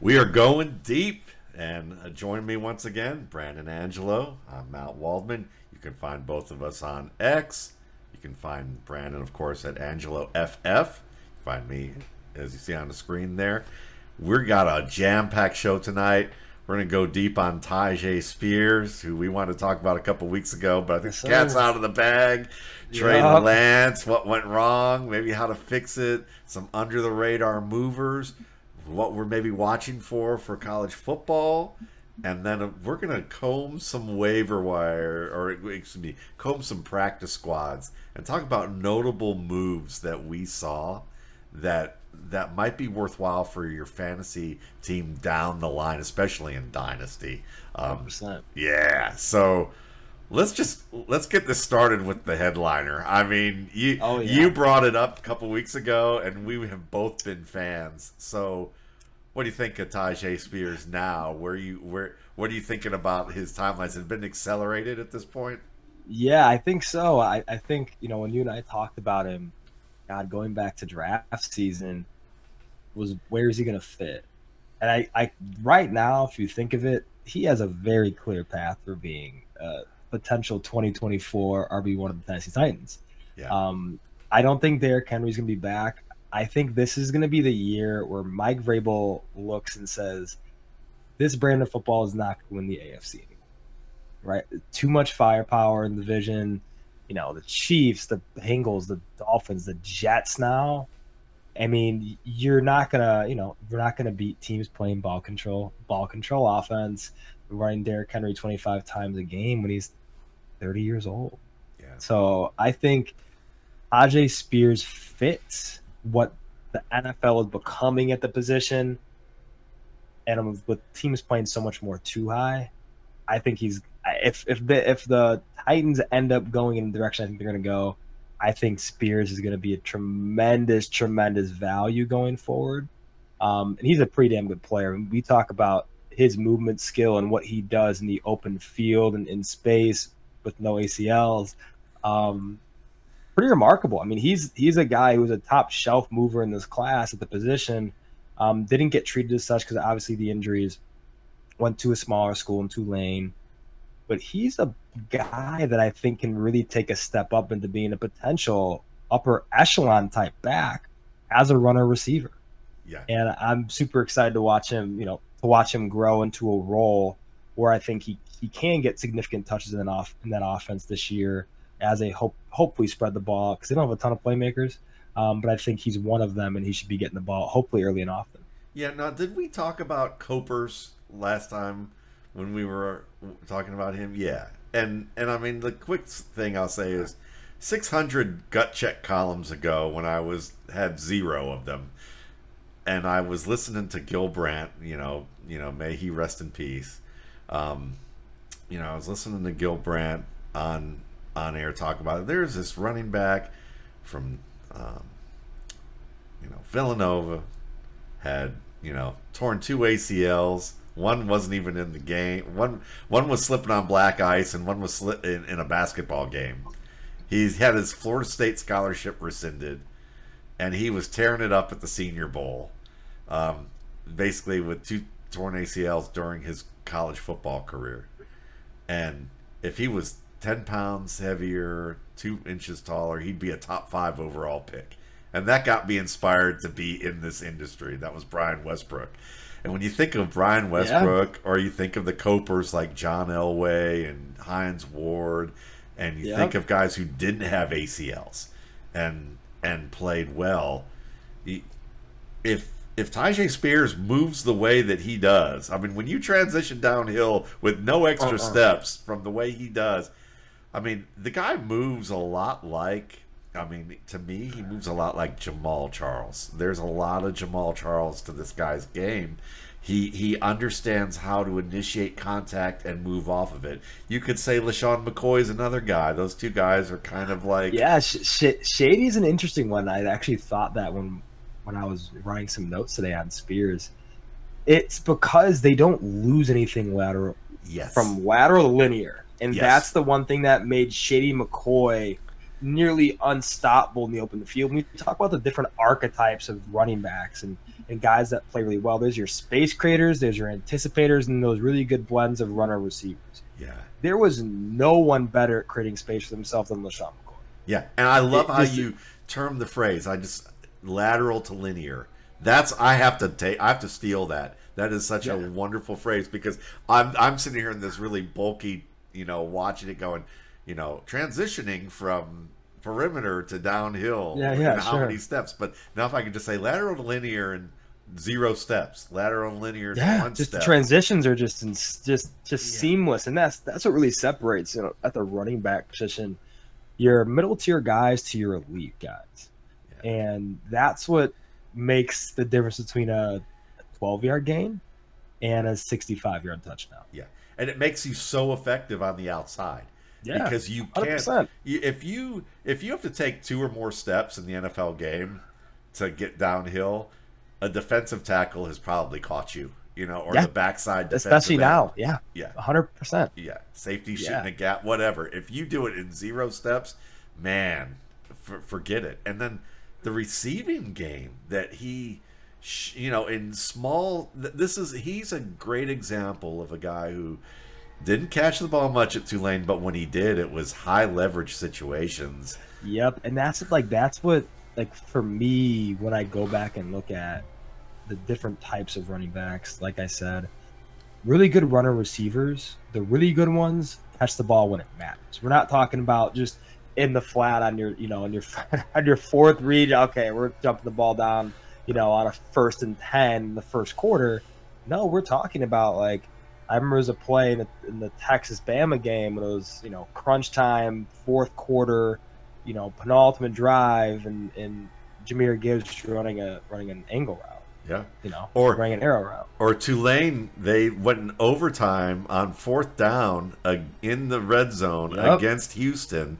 We are going deep, and uh, join me once again, Brandon Angelo. I'm Matt Waldman. You can find both of us on X. You can find Brandon, of course, at Angelo FF. Find me, as you see on the screen there. We've got a jam-packed show tonight. We're going to go deep on Tyjae Spears, who we wanted to talk about a couple weeks ago, but I think Yes, cat's out of the bag. Trey Yup. Lance, what went wrong, maybe how to fix it, some under the radar movers, what we're maybe watching for for college football, and then uh, we're gonna comb some waiver wire or excuse me, comb some practice squads and talk about notable moves that we saw that that might be worthwhile for your fantasy team down the line, especially in dynasty. Um, 100%. yeah, so let's just let's get this started with the headliner. I mean, you Oh, yeah. you brought it up a couple weeks ago, and we have both been fans. So, what do you think of Tyjae Spears now? Where you where what are you thinking about his timelines? Has it been accelerated at this point? Yeah, I think so. I, I think, you know, when you and I talked about him, God, going back to draft season, was where is he going to fit? And I, I, right now, if you think of it, he has a very clear path for being a potential 2024 RB1 of the Tennessee Titans. Yeah. Um, I don't think Derrick Henry's going to be back. I think this is going to be the year where Mike Vrabel looks and says, this brand of football is not going to win the AFC anymore. Right? Too much firepower in the division. You know, the Chiefs, the Bengals, the Dolphins, the Jets now. I mean, you're not gonna, you know, you're not gonna beat teams playing ball control, ball control offense, running Derrick Henry 25 times a game when he's 30 years old. Yeah. So I think Tyjae Spears fits what the NFL is becoming at the position, and with teams playing so much more too high, I think he's if if the if the Titans end up going in the direction I think they're going to go, I think Spears is going to be a tremendous tremendous value going forward. Um, and he's a pretty damn good player. We talk about his movement skill and what he does in the open field and in space with no ACLs. Um, pretty remarkable. I mean, he's he's a guy who's a top shelf mover in this class at the position. Um, didn't get treated as such because obviously the injuries went to a smaller school in Tulane. But he's a guy that I think can really take a step up into being a potential upper echelon type back as a runner receiver Yeah. and I'm super excited to watch him. You know, to watch him grow into a role where I think he, he can get significant touches in off in that offense this year as a hope hopefully spread the ball because they don't have a ton of playmakers. Um, but I think he's one of them, and he should be getting the ball hopefully early and often. Yeah. Now, did we talk about Copers last time when we were talking about him? Yeah. And and I mean, the quick thing I'll say is, 600 gut check columns ago, when I was had zero of them, and I was listening to Gil Brandt. You know, you know, may he rest in peace. Um, you know, I was listening to Gil Brandt on on air talk about it. There's this running back from um, you know Villanova had you know torn two ACLs. One wasn't even in the game. One one was slipping on black ice, and one was sli- in, in a basketball game. He's had his Florida State scholarship rescinded, and he was tearing it up at the Senior Bowl, um, basically with two torn ACLs during his college football career. And if he was ten pounds heavier, two inches taller, he'd be a top five overall pick. And that got me inspired to be in this industry. That was Brian Westbrook. And when you think of Brian Westbrook, or you think of the Copers like John Elway and Hines Ward, and you Yep. think of guys who didn't have ACLs and and played well, if if Tyjae Spears moves the way that he does, I mean, when you transition downhill with no extra Uh-uh. steps from the way he does, I mean, the guy moves a lot like. I mean, to me, he moves a lot like Jamaal Charles. There's a lot of Jamaal Charles to this guy's game. He he understands how to initiate contact and move off of it. You could say LeSean McCoy is another guy. Those two guys are kind of like Yeah, sh- sh- Shady's an interesting one. I actually thought that when when I was writing some notes today on Spears, it's because they don't lose anything lateral yes from lateral to linear, and Yes. that's the one thing that made Shady McCoy nearly unstoppable in the open field. When we talk about the different archetypes of running backs and, and guys that play really well, there's your space creators, there's your anticipators, and those really good blends of runner receivers. Yeah. There was no one better at creating space for themselves than LeSean McCoy. Yeah. And I love It- how you term the phrase. I just lateral to linear. That's I have to take I have to steal that. That is such a wonderful phrase because I'm I'm sitting here in this really bulky, you know, watching it going, you know, transitioning from perimeter to downhill Yeah, yeah, and how sure. many steps. But now if I could just say lateral to linear and zero steps, lateral to linear to Yeah, one just step. the transitions are just in, just just Yeah. seamless, and that's that's what really separates you know at the running back position your middle tier guys to your elite guys, Yeah. And that's what makes the difference between a 12 yard gain and a 65 yard touchdown. Yeah. And it makes you so effective on the outside. Yeah, because you can't percent. if you if you have to take two or more steps in the NFL game to get downhill, a defensive tackle has probably caught you, you know, or Yeah. the backside, Especially end. now, yeah, Yeah, hundred percent. yeah, safety Yeah. shooting a gap, whatever. If you do it in zero steps, man, for, forget it. And then the receiving game that he, you know, in small. This is he's a great example of a guy who didn't catch the ball much at Tulane, but when he did, it was high leverage situations. Yep, and that's like that's what like for me when I go back and look at the different types of running backs. Like I said, really good runner receivers. The really good ones catch the ball when it matters. We're not talking about just in the flat on your you know on your on your fourth read. Okay, we're jumping the ball down you know on a first and ten in the first quarter. No, we're talking about like I remember there was a play in the, in the Texas Bama game when it was you know crunch time, fourth quarter, you know penultimate drive, and and Jahmyr Gibbs running a running an angle route, Yeah. you know, Or- running an arrow route. Or Tulane, they went in overtime on fourth down uh, in the red zone Yep. against Houston,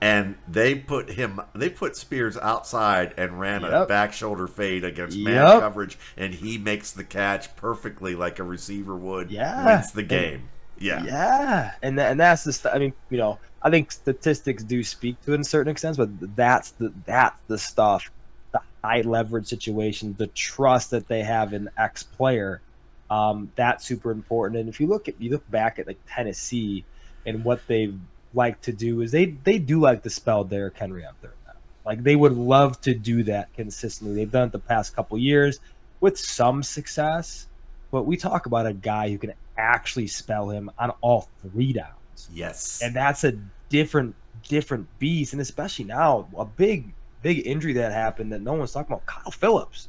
and they put him, they put Spears outside and ran a back shoulder fade against man Yep. coverage, and he makes the catch perfectly like a receiver would. Yeah. wins the And- game. Yeah, Yeah, and and that's the st- I mean, you know, I think statistics do speak to it in certain extent but that's the that's the stuff, the high leverage situation, the trust that they have in X player, um, that's super important. And if you look at you look back at like Tennessee and what they like to do is they they do like to spell Derrick Henry out there now. Like they would love to do that consistently. They've done it the past couple years with some success. But we talk about a guy who can actually spell him on all three downs. yes, And that's a different different beast. And especially now, a big, big injury that happened that no one's talking about. Kyle Philips.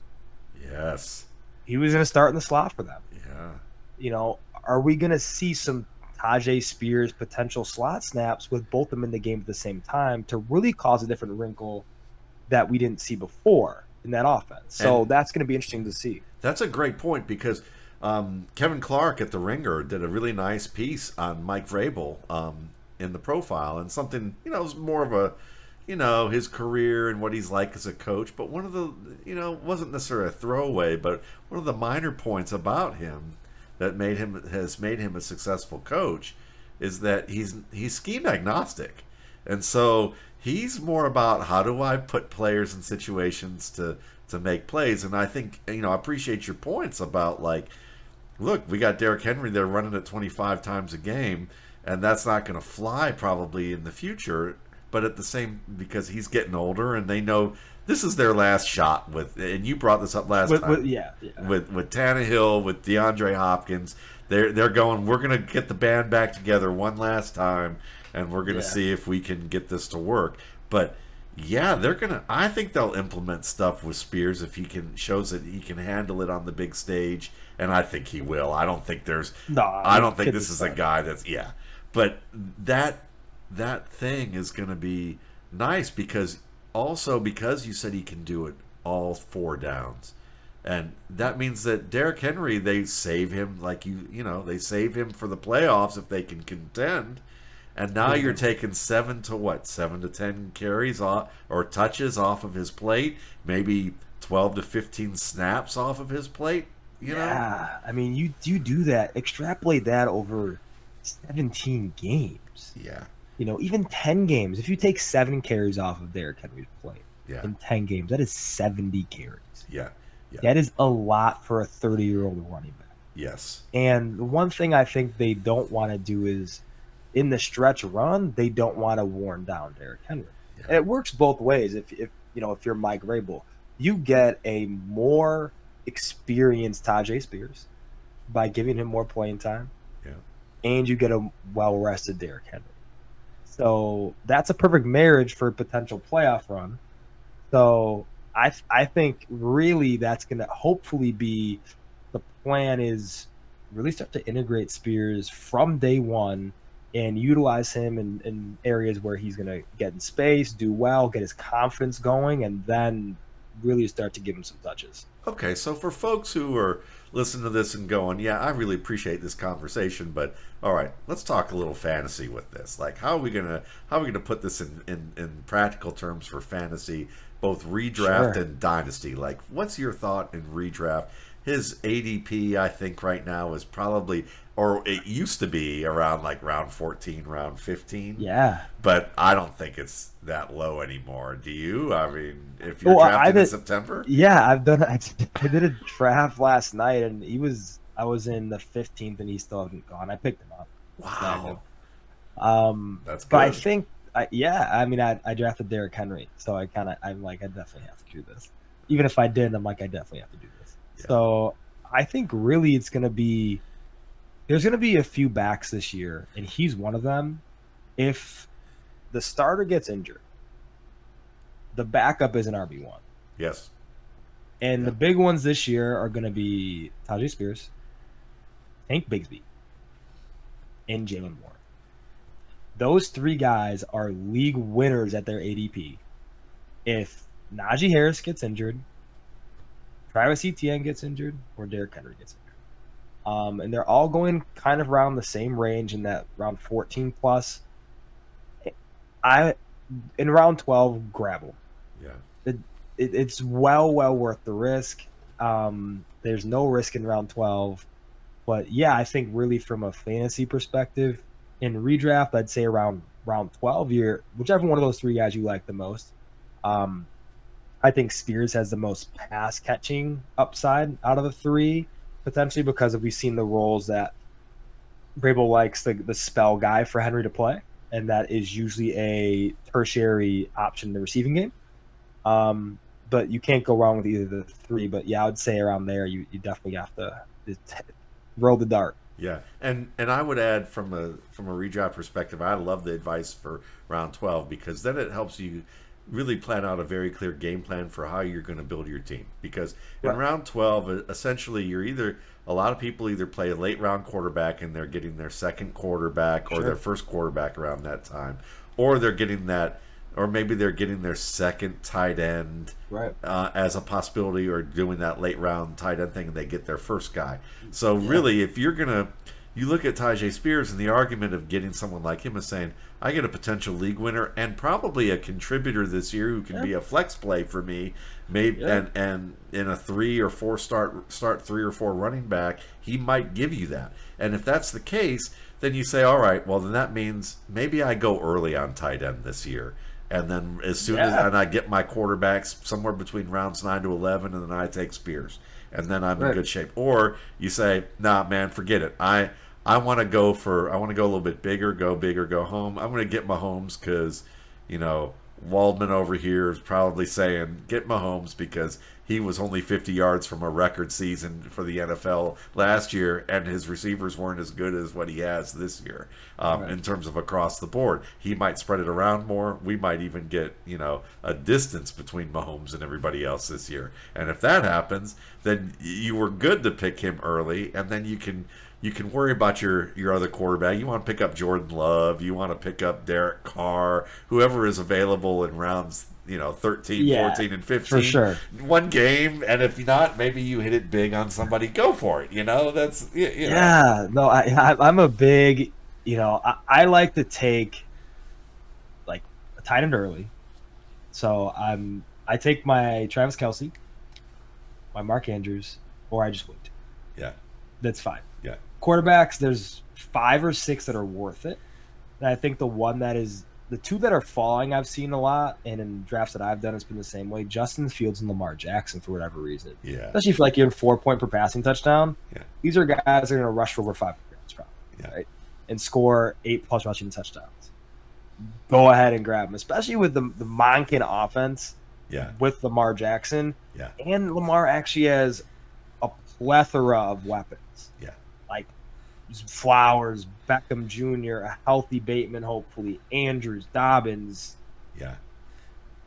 yes, He was gonna start in the slot for them. yeah. You know, are we gonna see some Tyjae Spears potential slot snaps with both of them in the game at the same time to really cause a different wrinkle that we didn't see before in that offense? So And- that's gonna be interesting to see. That's a great point because um, Kevin Clark at the Ringer did a really nice piece on Mike Vrabel um, in the profile, and something you know it was more of a you know his career and what he's like as a coach. But one of the you know wasn't necessarily a throwaway, but one of the minor points about him that made him has made him a successful coach is that he's he's scheme agnostic, and so he's more about how do I put players in situations to to make plays. And I think you know I appreciate your points about like, look, we got Derrick Henry there running it 25 times a game, and that's not going to fly probably in the future. But at the same, because he's getting older, and they know this is their last shot with. And you brought this up last With, time with, yeah, yeah. with with Tannehill, with DeAndre Hopkins. They're they're going. We're gonna get the band back together one last time, and we're gonna Yeah. see if we can get this to work. But yeah, they're gonna. I think they'll implement stuff with Spears if he can shows that he can handle it on the big stage, and I think he will. I don't think there's. No, I don't think this is a guy that's yeah. But that that thing is going to be nice because also because you said he can do it all four downs. And that means that Derrick Henry, they save him like you, you know, they save him for the playoffs if they can contend. And now you're taking seven to what, seven to ten carries off or touches off of his plate, maybe twelve to fifteen snaps off of his plate. You know, yeah, I mean, you you do that. Extrapolate that over 17 games. yeah, you know, even 10 games, if you take seven carries off of Derrick Henry's play Yeah. in 10 games, that is 70 carries. Yeah. Yeah. That is a lot for a 30 year old running back. Yes. And the one thing I think they don't want to do is in the stretch run, they don't want to worn down Derrick Henry. Yeah. And it works both ways. If, if you know, if you're Mike Vrabel, you get a more experienced Tyjae Spears by giving him more playing time. Yeah. And you get a well rested Derrick Henry. So that's a perfect marriage for a potential playoff run. So I I think really that's gonna hopefully be the plan is really start to integrate Spears from day one and utilize him in, in areas where he's going to get in space, do well, get his confidence going, and then really start to give him some touches. Okay, so for folks who are listening to this and going, yeah, I really appreciate this conversation, but all right, let's talk a little fantasy with this. Like, how are we gonna how are we gonna put this in in, in practical terms for fantasy, both redraft Sure. and dynasty? Like, what's your thought in redraft? His ADP, I think, right now is probably, or it used to be around like round 14, round 15. Yeah. But I don't think it's that low anymore. Do you? I mean, if you're Well, drafted in September? Yeah, I've done I did, I did a draft last night and he was I was in the 15th and he still hadn't gone. I picked him up. Wow. Um That's good. but I think I, yeah, I mean I, I drafted Derrick Henry, so I kind of I'm like I definitely have to do this. Even if I didn't, I'm like I definitely have to do this. Yeah. So I think really it's gonna be there's gonna be a few backs this year, and he's one of them. If the starter gets injured, the backup is an RB one, yes. and the big ones this year are gonna be Tyjae Spears, Tank Bigsby, and Jalen Moore. Those three guys are league winners at their ADP. If Najee Harris gets injured, Travis Etienne gets injured, or Derrick Henry gets injured. Um, and they're all going kind of around the same range in that round 14 plus. I in round 12, gravel. Yeah. It, it's well, well worth the risk. Um, there's no risk in round 12. But yeah, I think really from a fantasy perspective, in redraft, I'd say around round 12, you're whichever one of those three guys you like the most. Um, I think Spears has the most pass catching upside out of the three, potentially because we've seen the roles that Vrabel likes the, the spell guy for Henry to play, and that is usually a tertiary option in the receiving game. Um, but you can't go wrong with either the three. But yeah, I would say around there, you, you definitely have to just roll the dart. Yeah, and and I would add from a from a redraft perspective, I love the advice for round twelve because then it helps you really plan out a very clear game plan for how you're going to build your team. Because in Right. round twelve, uh, essentially, you're either a lot of people either play a late round quarterback and they're getting their second quarterback or Sure. their first quarterback around that time, or they're getting that, or maybe they're getting their second tight end Right. uh, as a possibility or doing that late round tight end thing and they get their first guy. So really, if you're gonna, you look at Tyjae Spears and the argument of getting someone like him is saying, I get a potential league winner and probably a contributor this year who can be a flex play for me, maybe Yeah. and and in a three or four start start three or four running back, he might give you that. And if that's the case, then you say, all right, well then that means maybe I go early on tight end this year. And then as soon as and I get my quarterbacks somewhere between rounds nine to eleven, and then I take Spears, and then I'm in good shape. Or you say, Nah, man, forget it. I I want to go for I want to go a little bit bigger, go bigger, go home. I'm going to get Mahomes because you know Waldman over here is probably saying get Mahomes because he was only 50 yards from a record season for the NFL last year, and his receivers weren't as good as what he has this year um, Right. in terms of across the board. He might spread it around more. We might even get you know a distance between Mahomes and everybody else this year. And if that happens, then you were good to pick him early, and then you can you can worry about your your other quarterback. You want to pick up Jordan Love. You want to pick up Derek Carr. Whoever is available in rounds. You know, 13, Yeah, 14, and 15. for sure. One game, and if not, maybe you hit it big on somebody. Go for it. You know, that's you, know. Yeah, no, I, I I'm a big, you know, I, I like to take like a tight end early. So I'm I take my Travis Kelce, my Mark Andrews, or I just wait. Yeah. That's fine. Quarterbacks, there's five or six that are worth it. And I think the one that is the two that are falling I've seen a lot, and in drafts that I've done, it's been the same way. Justin Fields and Lamar Jackson for whatever reason. Yeah. Especially if like you're in four point per passing touchdown. Yeah. These are guys that are gonna rush for over five yards probably. Yeah. Right. And score eight plus rushing touchdowns. Go ahead and grab them, especially with the the Monken offense Yeah. with Lamar Jackson. Yeah. And Lamar actually has a plethora of weapons. Yeah. Like Flowers, Beckham Jr., a healthy Bateman, hopefully, Andrews, Dobbins. Yeah.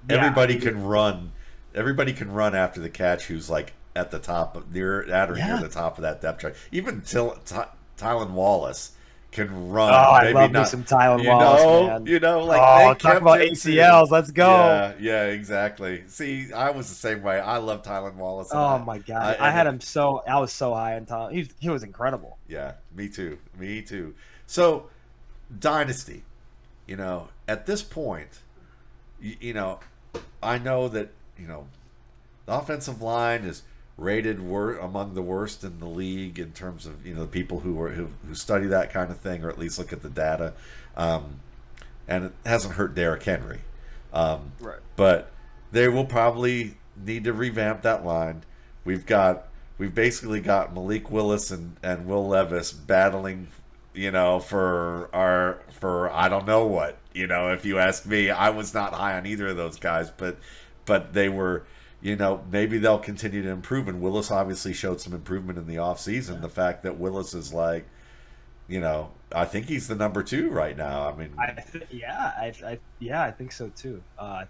Yeah, Everybody mean, can run. Everybody can run after the catch. Who's like at the top of near at or Yeah. near the top of that depth chart. Even Til, Ty, Tylan Wallace can run. Oh, I maybe love me some Tylan you Wallace, know, man. you know, like oh, talk about too. ACLs. Let's go. Yeah, yeah, exactly. See, I was the same way. I love Tylan Wallace. Oh my god, I- I, had him so. I was so high on Tylan. He was, he was incredible. Yeah, me too. Me too. So, dynasty. You know, at this point, you, you know, I know that you know, the offensive line is rated wor- among the worst in the league in terms of you know the people who are who, who study that kind of thing or at least look at the data, um, and it hasn't hurt Derrick Henry. Um, Right. but they will probably need to revamp that line. We've got we've basically got Malik Willis and, and Will Levis battling, you know, for our for I don't know what. You know, if you ask me, I was not high on either of those guys, but but they were you know, maybe they'll continue to improve and Willis obviously showed some improvement in the offseason. The fact that Willis is like you know, I think he's the number two right now. I mean, I th- yeah, I, I yeah, I think so too. Uh,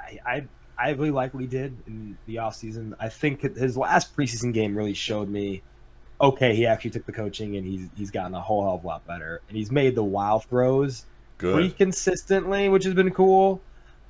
I, I I really like what he did in the offseason. I think his last preseason game really showed me. Okay, he actually took the coaching and he's he's gotten a whole hell of a lot better, and he's made the wild throws pretty consistently, which has been cool.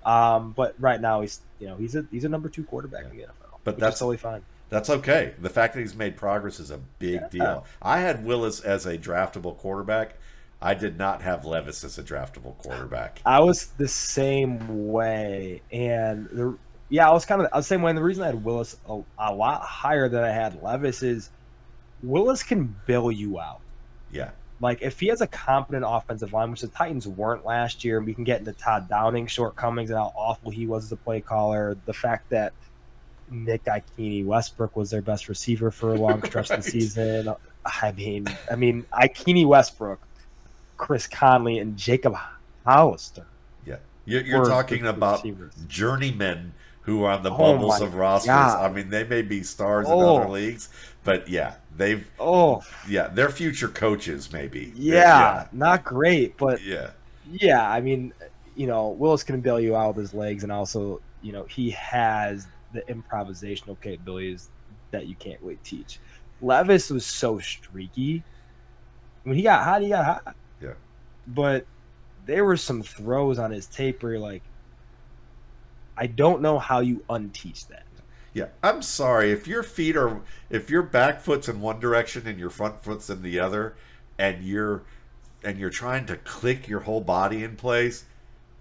Um, but right now he's you know he's a he's a number two quarterback in the NFL, But that's- totally fine. That's okay. The fact that he's made progress is a big Yeah. deal. I had Willis as a draftable quarterback. I did not have Levis as a draftable quarterback. I was the same way, and the yeah, I was kind of I was the same way. And the reason I had Willis a, a lot higher than I had Levis is Willis can bail you out. Yeah. Like if he has a competent offensive line, which the Titans weren't last year, and we can get into Todd Downing's shortcomings and how awful he was as a play caller, the fact that Nick Ikhine Westbrook was their best receiver for a long stretch of the season. I mean, I mean Ikhine Westbrook, Chris Conley, and Jacob Hollister. Yeah. You're, you're talking about receivers. journeymen who are on the Oh bubbles of rosters. God. I mean, they may be stars in Oh. other leagues, but yeah, they've Oh, yeah, they're future coaches maybe. yeah, not great, but Yeah. yeah, I mean, you know, Willis can bail you out with his legs, and also, you know, he has the improvisational capabilities that you can't really teach. Levis was so streaky. When he got hot, he got hot. But there were some throws on his tape where like, I don't know how you unteach that. Yeah, I'm sorry if your feet are if your back foot's in one direction and your front foot's in the other, and you're and you're trying to click your whole body in place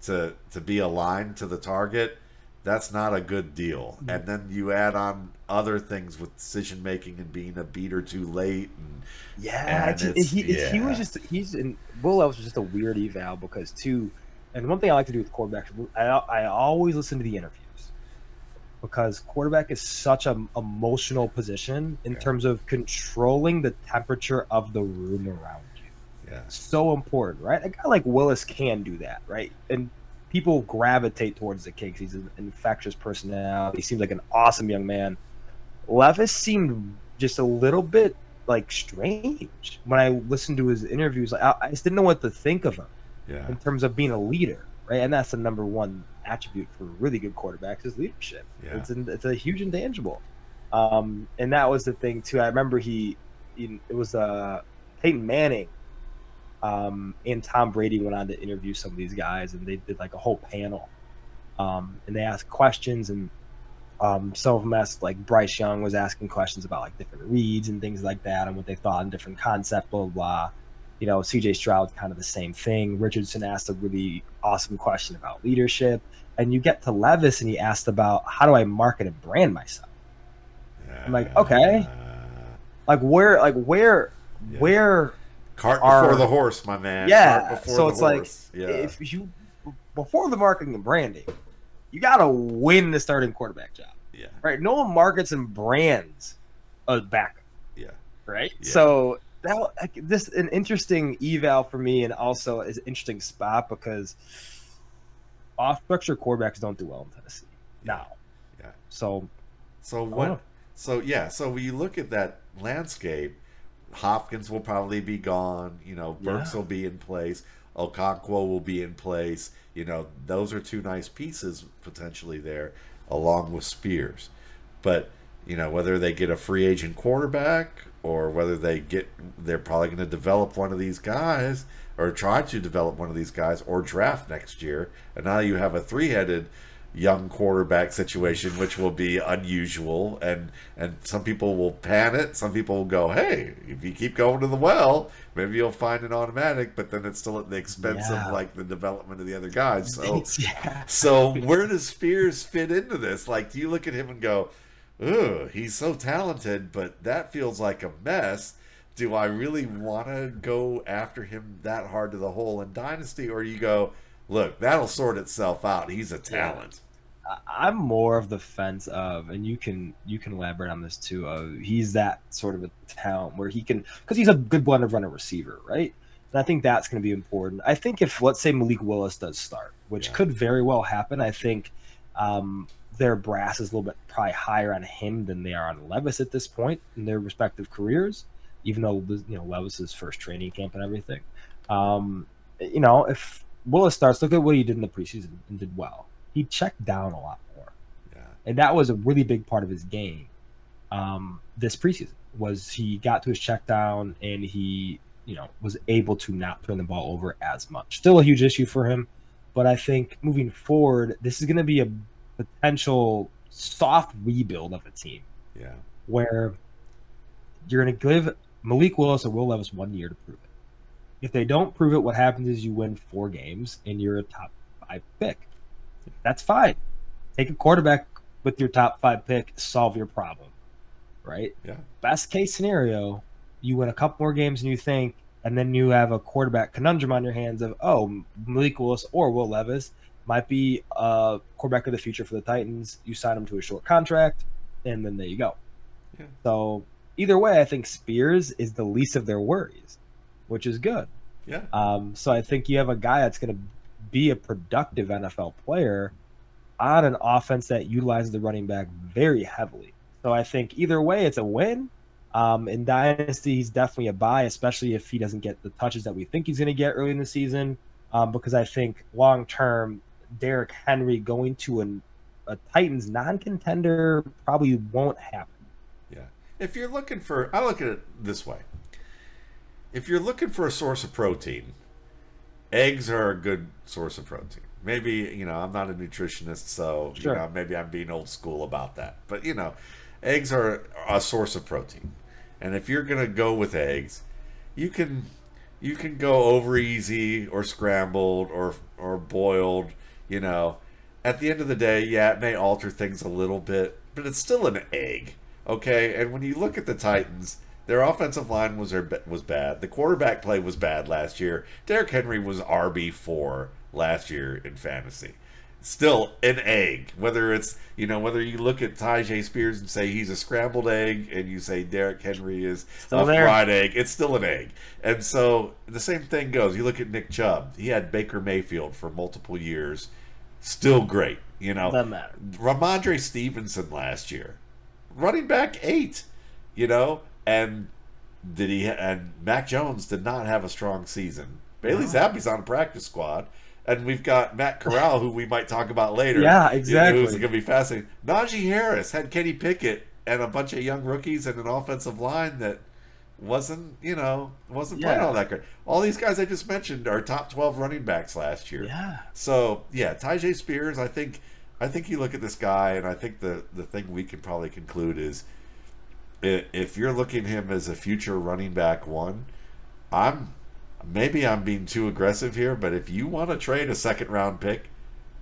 to to be aligned to the target. That's not a good deal. Mm-hmm. And then you add on other things with decision making and being a beat or too late. And Yeah, And just- it's- he, he was just he's in Will Levis was just a weird eval because too, and one thing I like to do with quarterbacks, I I always listen to the interviews because quarterback is such an emotional position in Yeah. terms of controlling the temperature of the room around you. yeah, So important, right? A guy like Willis can do that, right? And people gravitate towards the kid he's an infectious personality. He seems like an awesome young man. Levis seemed just a little bit like strange when I listened to his interviews. Like I, I just didn't know what to think of him yeah, in terms of being a leader, right? And that's the number one attribute for really good quarterbacks is leadership. Yeah. It's it's a huge intangible, um, and that was the thing too. I remember he, he it was uh, Peyton Manning, um, and Tom Brady went on to interview some of these guys, and they did like a whole panel, um, and they asked questions and. Um, some of them asked like Bryce Young was asking questions about like different reads and things like that and what they thought and different concept, blah blah blah you know, CJ Stroud's kind of the same thing. Richardson asked a really awesome question about leadership. And you get to Levis and he asked about how do I market and brand myself? I'm like, okay. Like where like where Yeah. where Cart are- before the horse, my man. Yeah, so it's like, yeah, if you before the marketing and branding, you got to win the starting quarterback job, yeah, right? No one markets and brands a backup, yeah, right? Yeah. So that like, this an interesting eval for me, and also is an interesting spot because off structure quarterbacks don't do well in Tennessee now. yeah. So So what? So yeah. So when you look at that landscape, Hopkins will probably be gone. You know, Burks Yeah. will be in place. Okonkwo will be in place. You know, those are two nice pieces potentially there, along with Spears. But you know, whether they get a free agent quarterback or whether they get, they're probably going to develop one of these guys or try to develop one of these guys or draft next year. And now you have a three-headed young quarterback situation, which will be unusual, and and some people will pan it. Some people will go, "Hey, if you keep going to the well, maybe you'll find an automatic." But then it's still at the expense Yeah. of like the development of the other guys. So, yeah. so where does Spears fit into this? Like, do you look at him and go, "Ugh, he's so talented, but that feels like a mess." Do I really want to go after him that hard to the hole in Dynasty, or you go, "Look, that'll sort itself out. He's a talent." I'm more of the fence of, and you can you can elaborate on this too. Of he's that sort of a talent where he can because he's a good blend of runner receiver, right? And I think that's going to be important. I think if let's say Malik Willis does start, which Yeah. could very well happen, I think um, their brass is a little bit probably higher on him than they are on Levis at this point in their respective careers. Even though you know Levis's first training camp and everything, um, you know if Willis starts, look at what he did in the preseason and did well. He checked down a lot more. Yeah, and that was a really big part of his game um, this preseason was he got to his check down and he you know was able to not turn the ball over as much. Still a huge issue for him but i think moving forward this is going to be a potential soft rebuild of a team. Yeah, where you're going to give Malik Willis or Will Levis one year to prove it. If they don't prove it, what happens is you win four games and you're a top five pick. That's fine. Take a quarterback with your top five pick, solve your problem, right? yeah, Best case scenario, you win a couple more games and you think, and then you have a quarterback conundrum on your hands of, oh, Malik Willis or Will Levis might be a quarterback of the future for the Titans. You sign him to a short contract, and then there you go. Yeah. So either way, I think Spears is the least of their worries, which is good. yeah, Um, so I think you have a guy that's going to be a productive NFL player on an offense that utilizes the running back very heavily. So I think either way, it's a win. Um, in Dynasty, he's definitely a buy, especially if he doesn't get the touches that we think he's going to get early in the season. Um, because I think long term, Derrick Henry going to an, a Titans non contender probably won't happen. yeah. If you're looking for, I look at it this way: if you're looking for a source of protein, eggs are a good source of protein. Maybe you know I'm not a nutritionist, so Sure. you know maybe I'm being old school about that. But you know, eggs are a source of protein, and if you're gonna go with eggs, you can you can go over easy or scrambled or or boiled. You know, at the end of the day, yeah, it may alter things a little bit, but it's still an egg. Okay, and when you look at the Titans, their offensive line was was bad. The quarterback play was bad last year. Derrick Henry was RB four last year in fantasy. Still an egg. Whether it's you know whether you look at Tyjae Spears and say he's a scrambled egg, and you say Derrick Henry is Still a there. fried egg, it's still an egg. And so the same thing goes. You look at Nick Chubb. He had Baker Mayfield for multiple years. Still great. You know, Doesn't matter. Rhamondre Stevenson last year, running back eight, you know, and did he? And Mac Jones did not have a strong season. Bailey Zappe's on a practice squad, and we've got Matt Corral, who we might talk about later. Yeah, exactly. Who's going to be fascinating. Najee Harris had Kenny Pickett and a bunch of young rookies and an offensive line that wasn't, you know, wasn't playing all that great. All these guys I just mentioned are top twelve running backs last year. Yeah. So yeah, Tyjae Spears. I think I think you look at this guy, and I think the the thing we can probably conclude is if you're looking at him as a future running back one, I'm maybe I'm being too aggressive here, but if you want to trade a second round pick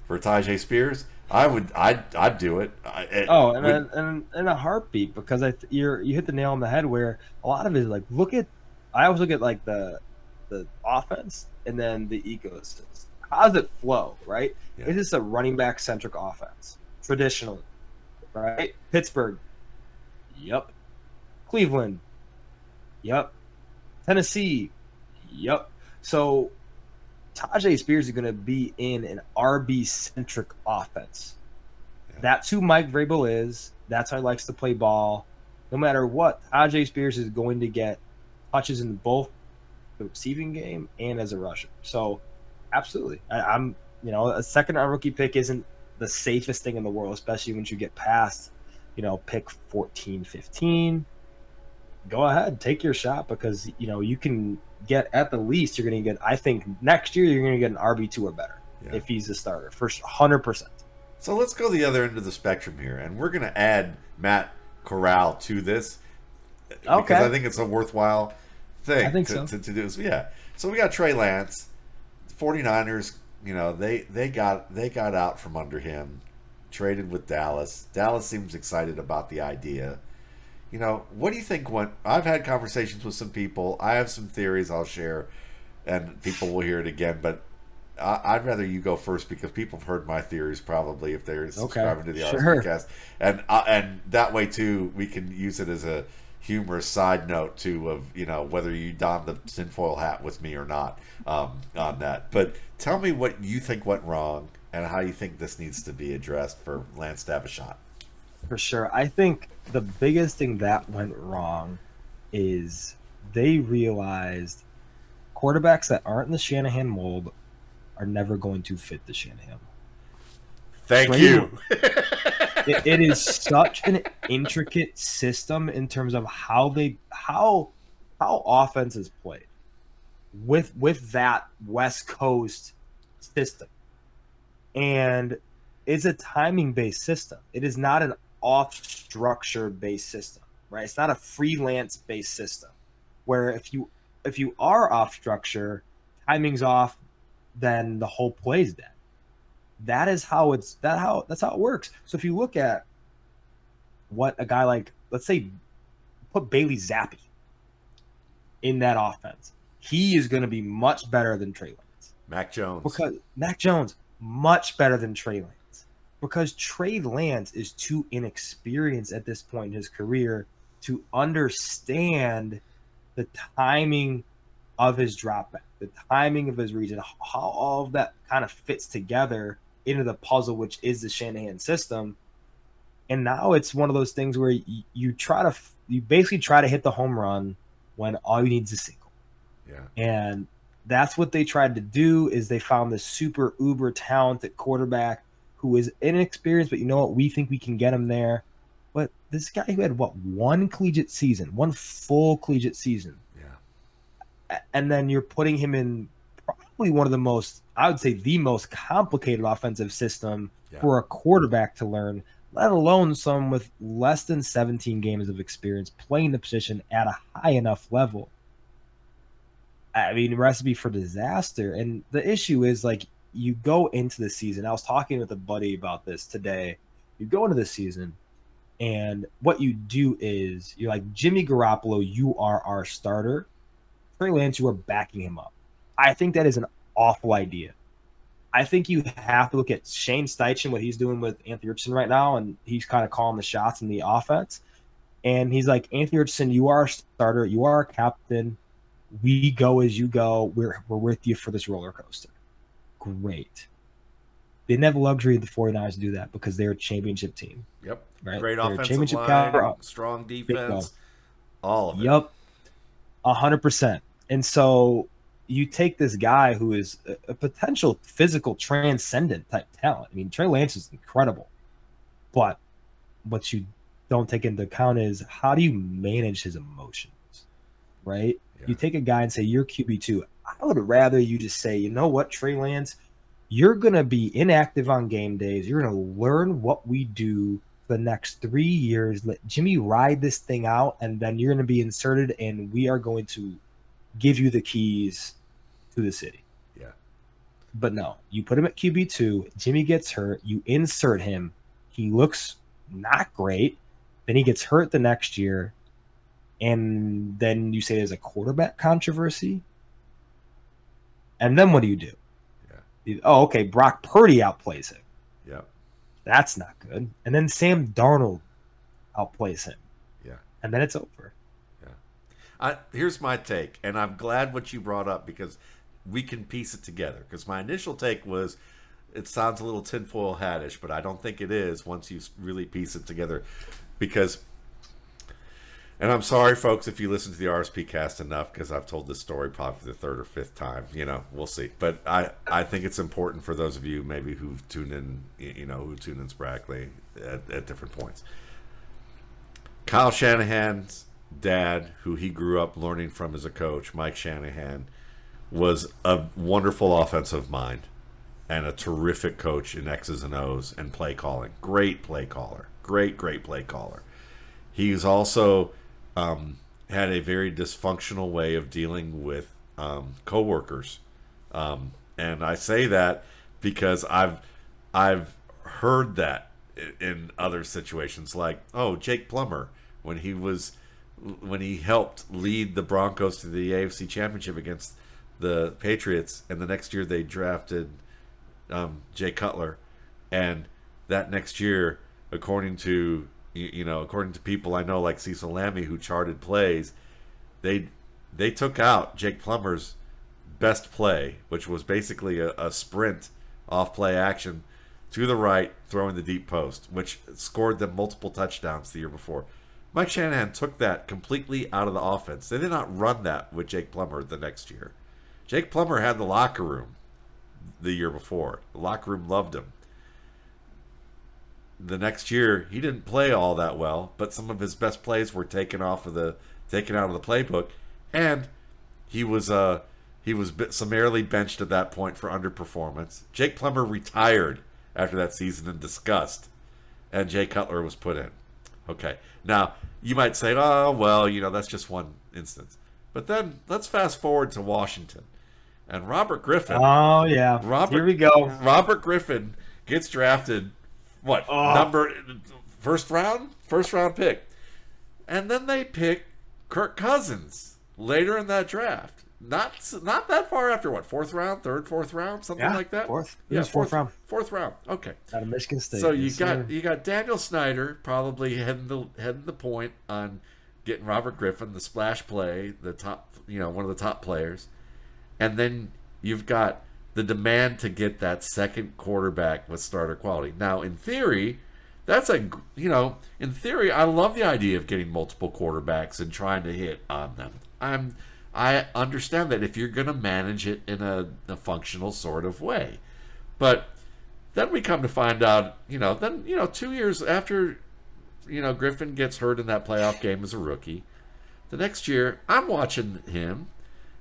for Tyjae Spears, I would I'd I'd do it. I, it Oh, and would- and, and in a heartbeat because I th- you're you hit the nail on the head where a lot of it is like look at I always look at like the the offense and then the ecosystem. How does it flow, right? Yeah. Is this a running back centric offense traditionally, right? Pittsburgh, yep. Cleveland, yep. Tennessee, yep. So Tyjae Spears is going to be in an RB centric offense. Yeah. That's who Mike Vrabel is. That's how he likes to play ball. No matter what, Tyjae Spears is going to get touches in both the receiving game and as a rusher. So, absolutely, I, I'm you know a second round rookie pick isn't the safest thing in the world, especially once you get past you know pick 14, 15. Go ahead, take your shot because you know you can get at the least you're going to get. I think next year you're going to get an RB two or better Yeah. if he's a starter for hundred percent. So let's go the other end of the spectrum here, and we're going to add Matt Corral to this because Okay. I think it's a worthwhile thing to, so. to, to do. So, yeah, so we got Trey Lance, 49ers. You know they they got they got out from under him, traded with Dallas. Dallas seems excited about the idea. You know, what do you think went? I've had conversations with some people. I have some theories I'll share, and people will hear it again. But I, I'd rather you go first because people have heard my theories probably if they're subscribing to the sure. Podcast, and uh, and that way too we can use it as a humorous side note too of you know whether you don the tinfoil hat with me or not um, on that. But tell me what you think went wrong and how you think this needs to be addressed for Lance to have a shot. For sure. I think the biggest thing that went wrong is they realized quarterbacks that aren't in the Shanahan mold are never going to fit the Shanahan. Thank Trey you. It, it is such an intricate system in terms of how they how how offense is played with with that West Coast system. And it's a timing based system. It is not an off structure based system, right? It's not a freelance based system where if you if you are off structure, timing's off, then the whole play's dead. That is how it's that how that's how it works. So if you look at what a guy like let's say put Bailey Zappe in that offense, he is going to be much better than Trey Lance Mac Jones. because Mac Jones much better than Trey Lance because Trey Lance is too inexperienced at this point in his career to understand the timing of his drop back, the timing of his region, how all of that kind of fits together into the puzzle, which is the Shanahan system. And now it's one of those things where you, you try to, you basically try to hit the home run when all you need is a single yeah. and that's what they tried to do is they found this super uber talented quarterback who is inexperienced but you know what we think we can get him there but this guy who had what one collegiate season one full collegiate season Yeah. and then you're putting him in probably one of the most i would say the most complicated offensive system Yeah. for a quarterback to learn let alone some with less than 17 games of experience playing the position at a high enough level I mean, recipe for disaster. And the issue is like you go into the season. I was talking with a buddy about this today. You go into the season, and what you do is you're like Jimmy Garoppolo. You are our starter. Trey Lance, you are backing him up. I think that is an awful idea. I think you have to look at Shane Steichen, what he's doing with Anthony Richardson right now, and he's kind of calling the shots in the offense. And he's like, Anthony Richardson, you are our starter. You are our captain we go as you go. We're we're with you for this roller coaster. Great. They didn't have the luxury of the 49ers to do that because they're a championship team. Yep. Right? Great They're offensive championship line, caliber. strong defense, all of it. Yep. A hundred percent. And so you take this guy who is a, a potential physical transcendent type talent. I mean, Trey Lance is incredible. But what you don't take into account is how do you manage his emotions? Right? Yeah. You take a guy and say you're QB two. I would rather you just say, you know what, Trey Lance, you're gonna be inactive on game days. You're gonna learn what we do for the next three years. Let Jimmy ride this thing out, and then you're gonna be inserted, and we are going to give you the keys to the city. Yeah. But no, you put him at QB two. Jimmy gets hurt. You insert him. He looks not great. Then he gets hurt the next year, and then you say there's a quarterback controversy. And then what do you do? Yeah. Oh, okay. Brock Purdy outplays him. Yep. That's not good. And then Sam Darnold outplays him. Yeah. And then it's over. Yeah. I, here's my take, and I'm glad what you brought up because we can piece it together. Because my initial take was, it sounds a little tinfoil hatish, but I don't think it is once you really piece it together. Because, and I'm sorry, folks, if you listen to the RSP cast enough, because I've told this story probably the third or fifth time. You know, we'll see. But I, I think it's important for those of you maybe who've tuned in, you know, who tune in sporadically at, at different points. Kyle Shanahan's dad, who he grew up learning from as a coach, Mike Shanahan, was a wonderful offensive mind and a terrific coach in X's and O's and play calling. Great play caller. Great, great play caller. He's also um, had a very dysfunctional way of dealing with um, coworkers, um, and I say that because I've I've heard that in other situations, like oh Jake Plummer when he was when he helped lead the Broncos to the AFC Championship against the Patriots, and the next year they drafted um, Jay Cutler, and that next year, according to you, you know, according to people I know like Cecil Lammey who charted plays, they they took out Jake Plummer's best play, which was basically a, a sprint off play action to the right, throwing the deep post, which scored them multiple touchdowns the year before. Mike Shanahan took that completely out of the offense. They did not run that with Jake Plummer the next year. Jake Plummer had the locker room the year before. The locker room loved him. The next year, he didn't play all that well, but some of his best plays were taken off of the taken out of the playbook, and he was uh he was bit summarily benched at that point for underperformance. Jake Plummer retired after that season in disgust, and Jay Cutler was put in. Okay, now you might say, oh well, you know that's just one instance, but then let's fast forward to Washington, and Robert Griffin. Oh yeah. Robert- Here we go. Robert Griffin gets drafted, what Oh. number first round, first round pick, and then they pick Kirk Cousins later in that draft. Not not that far after what fourth round, third, fourth round, something Yeah, like that. fourth. It was fourth round. Fourth round. Okay. Out of Michigan State. So you got sir. you got Daniel Snyder probably heading the heading the point on getting Robert Griffin the splash play, the top you know one of the top players, and then you've got the demand to get that second quarterback with starter quality. Now, in theory, that's a you know in theory I love the idea of getting multiple quarterbacks and trying to hit on them. I'm I understand that if you're going to manage it in a, a functional sort of way, but then we come to find out, you know, then you know, two years after, you know, Griffin gets hurt in that playoff game as a rookie, the next year I'm watching him,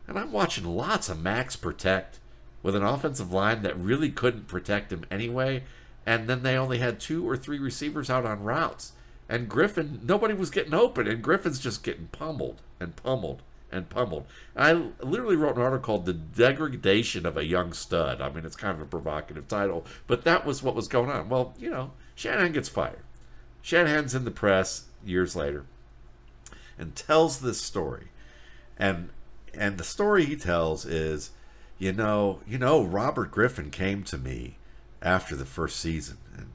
and I'm watching lots of Max protect with an offensive line that really couldn't protect him anyway, and then they only had two or three receivers out on routes, and Griffin, nobody was getting open, and Griffin's just getting pummeled and pummeled and pummeled. I literally wrote an article called "The Degradation of a Young Stud." I mean, it's kind of a provocative title, but that was what was going on. Well, you know, Shanahan gets fired. Shanahan's in the press years later and tells this story, and and the story he tells is, you know, you know, Robert Griffin came to me after the first season, and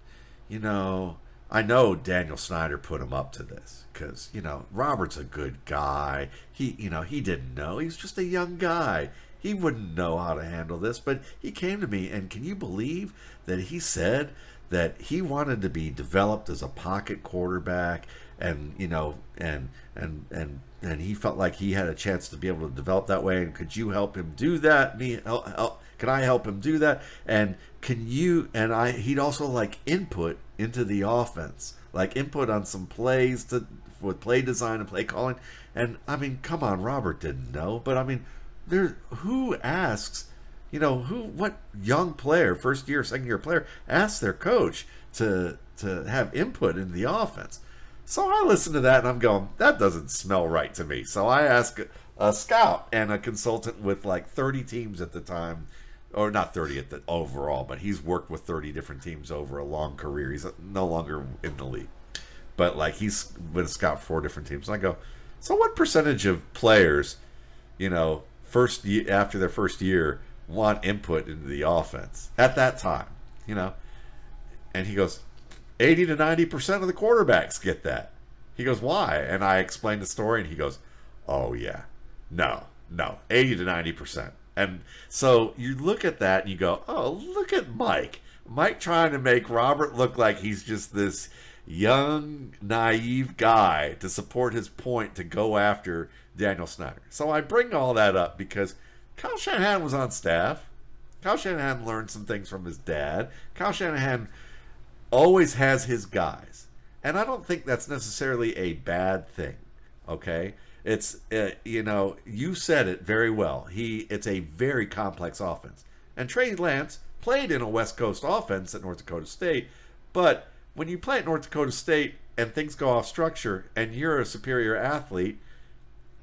you know, I know Daniel Snyder put him up to this because you know Robert's a good guy. He, you know, he didn't know. He was just a young guy. He wouldn't know how to handle this, but he came to me, and can you believe that he said that he wanted to be developed as a pocket quarterback, and you know, and and and and he felt like he had a chance to be able to develop that way. And could you help him do that? Me, help, help, can I help him do that? And can you? And I, he'd also like input into the offense, like input on some plays to with play design and play calling. And I mean, come on, Robert didn't know, but I mean, there who asks, you know, who what young player, first year, second year player asks their coach to to have input in the offense. So I listen to that and I'm going, that doesn't smell right to me. So I ask a scout and a consultant with like 30 teams at the time, or not 30 at the overall, but he's worked with 30 different teams over a long career. He's no longer in the league, but like he's been a scout for four different teams. And I go, so what percentage of players, you know, first ye- after their first year want input into the offense at that time, you know. And he goes, 80 to 90% of the quarterbacks get that. He goes, why? And I explained the story, and he goes, oh, yeah. No, no, 80 to 90%. And so you look at that and you go, oh, look at Mike. Mike trying to make Robert look like he's just this young, naive guy to support his point to go after Daniel Snyder. So I bring all that up because Kyle Shanahan was on staff. Kyle Shanahan learned some things from his dad. Kyle Shanahan always has his guys. And I don't think that's necessarily a bad thing. Okay? It's uh, you know, you said it very well. He it's a very complex offense. And Trey Lance played in a West Coast offense at North Dakota State, but when you play at North Dakota State and things go off structure and you're a superior athlete,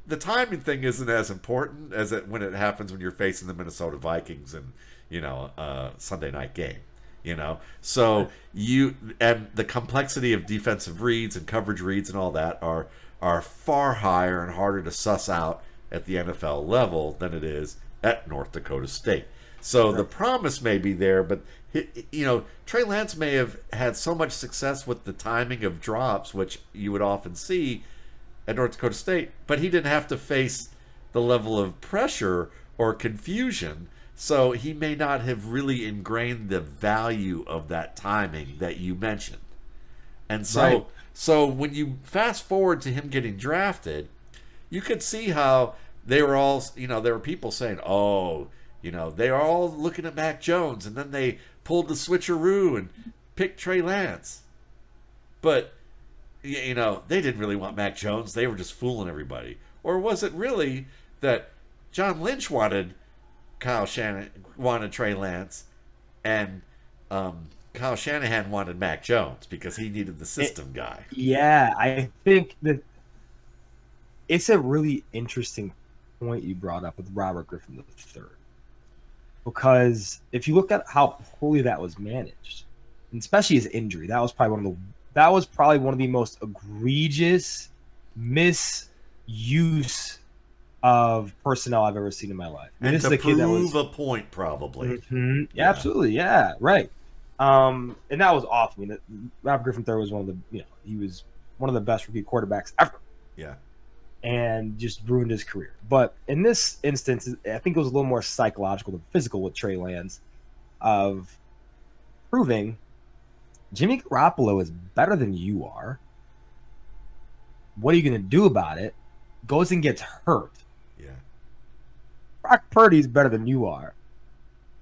the timing thing isn't as important as it when it happens when you're facing the Minnesota Vikings and you know a Sunday night game. You know, so you and the complexity of defensive reads and coverage reads and all that are are far higher and harder to suss out at the NFL level than it is at North Dakota State. So the promise may be there, but you know Trey Lance may have had so much success with the timing of drops, which you would often see at North Dakota State, but he didn't have to face the level of pressure or confusion. So he may not have really ingrained the value of that timing that you mentioned. And so right. so when you fast forward to him getting drafted, you could see how they were all, you know, there were people saying, "Oh, you know, they are all looking at Mac Jones, and then they pulled the switcheroo and picked Trey Lance. But, you know, they didn't really want Mac Jones. They were just fooling everybody. Or was it really that John Lynch wanted Kyle Shanahan, wanted Trey Lance, and um, Kyle Shanahan wanted Mac Jones because he needed the system it, guy? Yeah, I think that it's a really interesting point you brought up with Robert Griffin III because if you look at how poorly that was managed, and especially his injury, that was probably one of the that was probably one of the most egregious misuse of personnel I've ever seen in my life. And, and this to is a kid that was a point, probably. Mm-hmm, yeah. Absolutely, yeah, right. Um, and that was awful. I mean, Robert Griffin III was one of the you know he was one of the best rookie quarterbacks ever. Yeah and just ruined his career. But in this instance, I think it was a little more psychological than physical with Trey Lance of proving Jimmy Garoppolo is better than you are. What are you going to do about it? Goes and gets hurt. Brock Purdy's better than you are.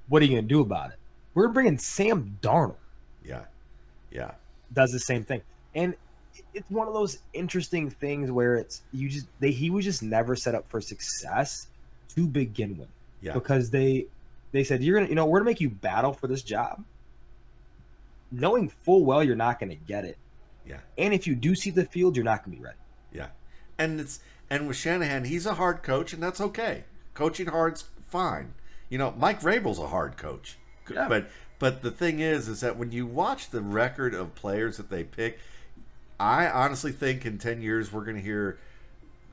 What are you going to do about it? We're bringing Sam Darnold. Yeah. Yeah. Does the same thing. And it's one of those interesting things where it's you just they he was just never set up for success to begin with. Yeah. Because they they said you're gonna you know we're gonna make you battle for this job, knowing full well you're not gonna get it. Yeah. And if you do see the field, you're not gonna be ready. Yeah. And it's and with Shanahan, he's a hard coach, and that's okay. Coaching hard's fine. You know, Mike Vrabel's a hard coach. Yeah. But but the thing is, is that when you watch the record of players that they pick, I honestly think in 10 years we're going to hear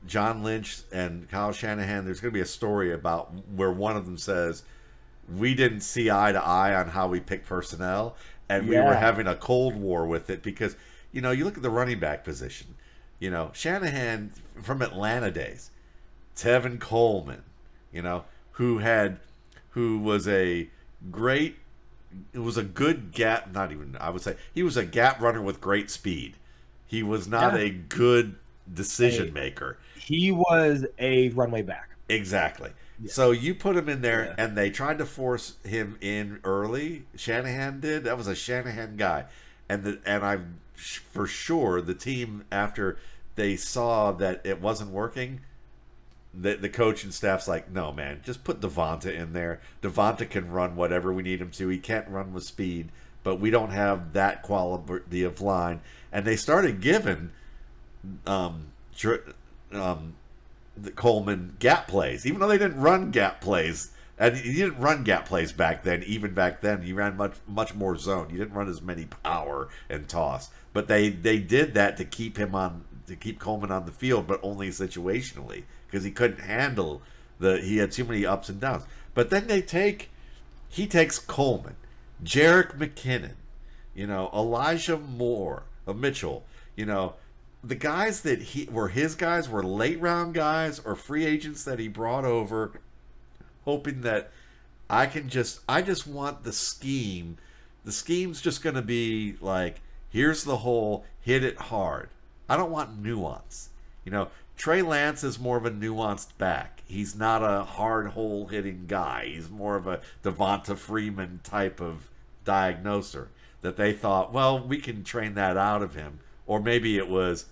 John Lynch and Kyle Shanahan. There's going to be a story about where one of them says, We didn't see eye to eye on how we pick personnel, and we were having a cold war with it because, you know, you look at the running back position. You know, Shanahan from Atlanta days, Tevin Coleman, you know, who had, who was a great, it was a good gap, not even, I would say, he was a gap runner with great speed he was not yeah. a good decision maker. He was a runway back. Exactly. Yeah. So you put him in there, yeah. and they tried to force him in early. Shanahan did. That was a Shanahan guy, and the, and I'm for sure the team after they saw that it wasn't working. The, the coach and staff's like, no, man, just put Devonta in there. Devonta can run whatever we need him to. He can't run with speed, but we don't have that quality of line and they started giving um, um, the Coleman gap plays, even though they didn't run gap plays. And he didn't run gap plays back then. Even back then, he ran much much more zone. You didn't run as many power and toss, but they they did that to keep him on to keep Coleman on the field, but only situationally because he couldn't handle the he had too many ups and downs. But then they take, he takes Coleman, Jerick McKinnon, you know, Elijah Moore, uh, Mitchell, you know, the guys that he were his guys were late round guys or free agents that he brought over, hoping that I can just, I just want the scheme. The scheme's just going to be like, here's the hole, hit it hard. I don't want nuance. You know, Trey Lance is more of a nuanced back. He's not a hard hole hitting guy. He's more of a Devonta Freeman type of diagnoser that they thought, well, we can train that out of him. Or maybe it was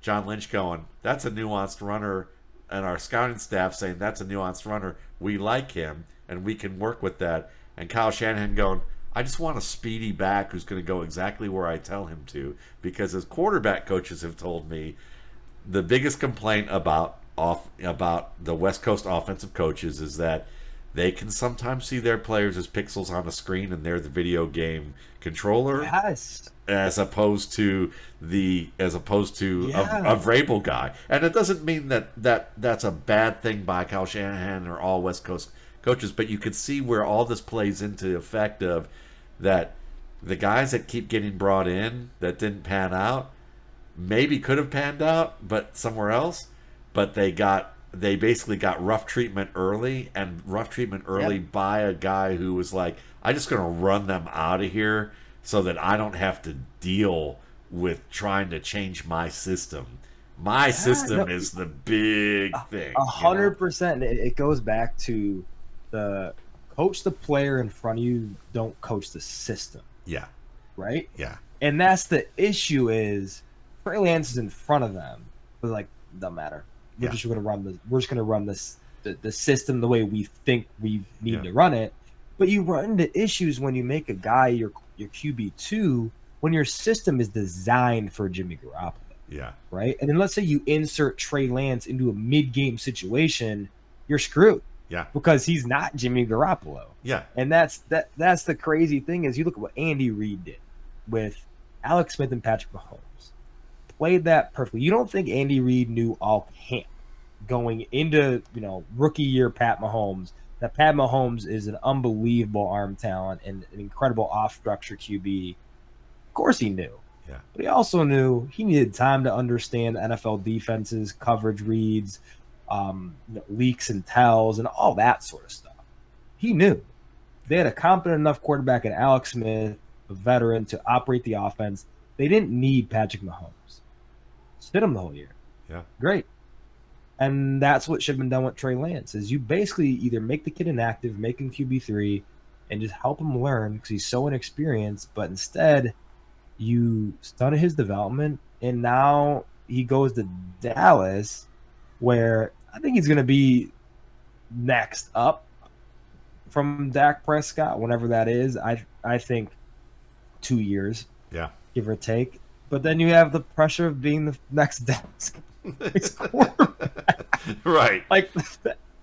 John Lynch going, that's a nuanced runner, and our scouting staff saying that's a nuanced runner. We like him, and we can work with that. And Kyle Shanahan going, I just want a speedy back who's going to go exactly where I tell him to. Because as quarterback coaches have told me, the biggest complaint about off about the West Coast offensive coaches is that they can sometimes see their players as pixels on a screen and they're the video game controller Yes. as opposed to the as opposed to Yeah. a, a Vrabel guy. And it doesn't mean that that that's a bad thing by Kyle Shanahan or all West Coast coaches, but you can see where all this plays into the effect of that the guys that keep getting brought in that didn't pan out maybe could have panned out, but somewhere else. But they got they basically got rough treatment early, and rough treatment early Yep. by a guy who was like, "I'm just going to run them out of here so that I don't have to deal with trying to change my system." My system no. is the big thing. A hundred percent. It goes back to the coach the player in front of you, don't coach the system, Yeah, right? yeah, And that's the issue is Trey Lance is in front of them, but like doesn't matter. We're Yeah. just gonna run the we're just gonna run this the, the system the way we think we need Yeah. to run it. But you run into issues when you make a guy your your QB two when your system is designed for Jimmy Garoppolo yeah, right? And then let's say you insert Trey Lance into a mid-game situation, you're screwed yeah, because he's not Jimmy Garoppolo. yeah, And that's that that's the crazy thing is you look at what Andy Reid did with Alex Smith and Patrick Mahomes. Played that perfectly. You don't think Andy Reid knew all camp going into, you know, rookie year Pat Mahomes that Pat Mahomes is an unbelievable arm talent and an incredible off structure QB. Of course he knew. Yeah. But he also knew he needed time to understand NFL defenses, coverage reads, um, you know, leaks and tells, and all that sort of stuff. He knew they had a competent enough quarterback in Alex Smith, a veteran, to operate the offense. They didn't need Patrick Mahomes. Sit him the whole year. Yeah. Great. And that's what should have been done with Trey Lance is you basically either make the kid inactive, make him QB three, and just help him learn because he's so inexperienced. But instead, you stunted his development, and now he goes to Dallas, where I think he's going to be next up from Dak Prescott, whenever that is. I I think two years, yeah. give or take. But then you have the pressure of being the next desk. Right. Like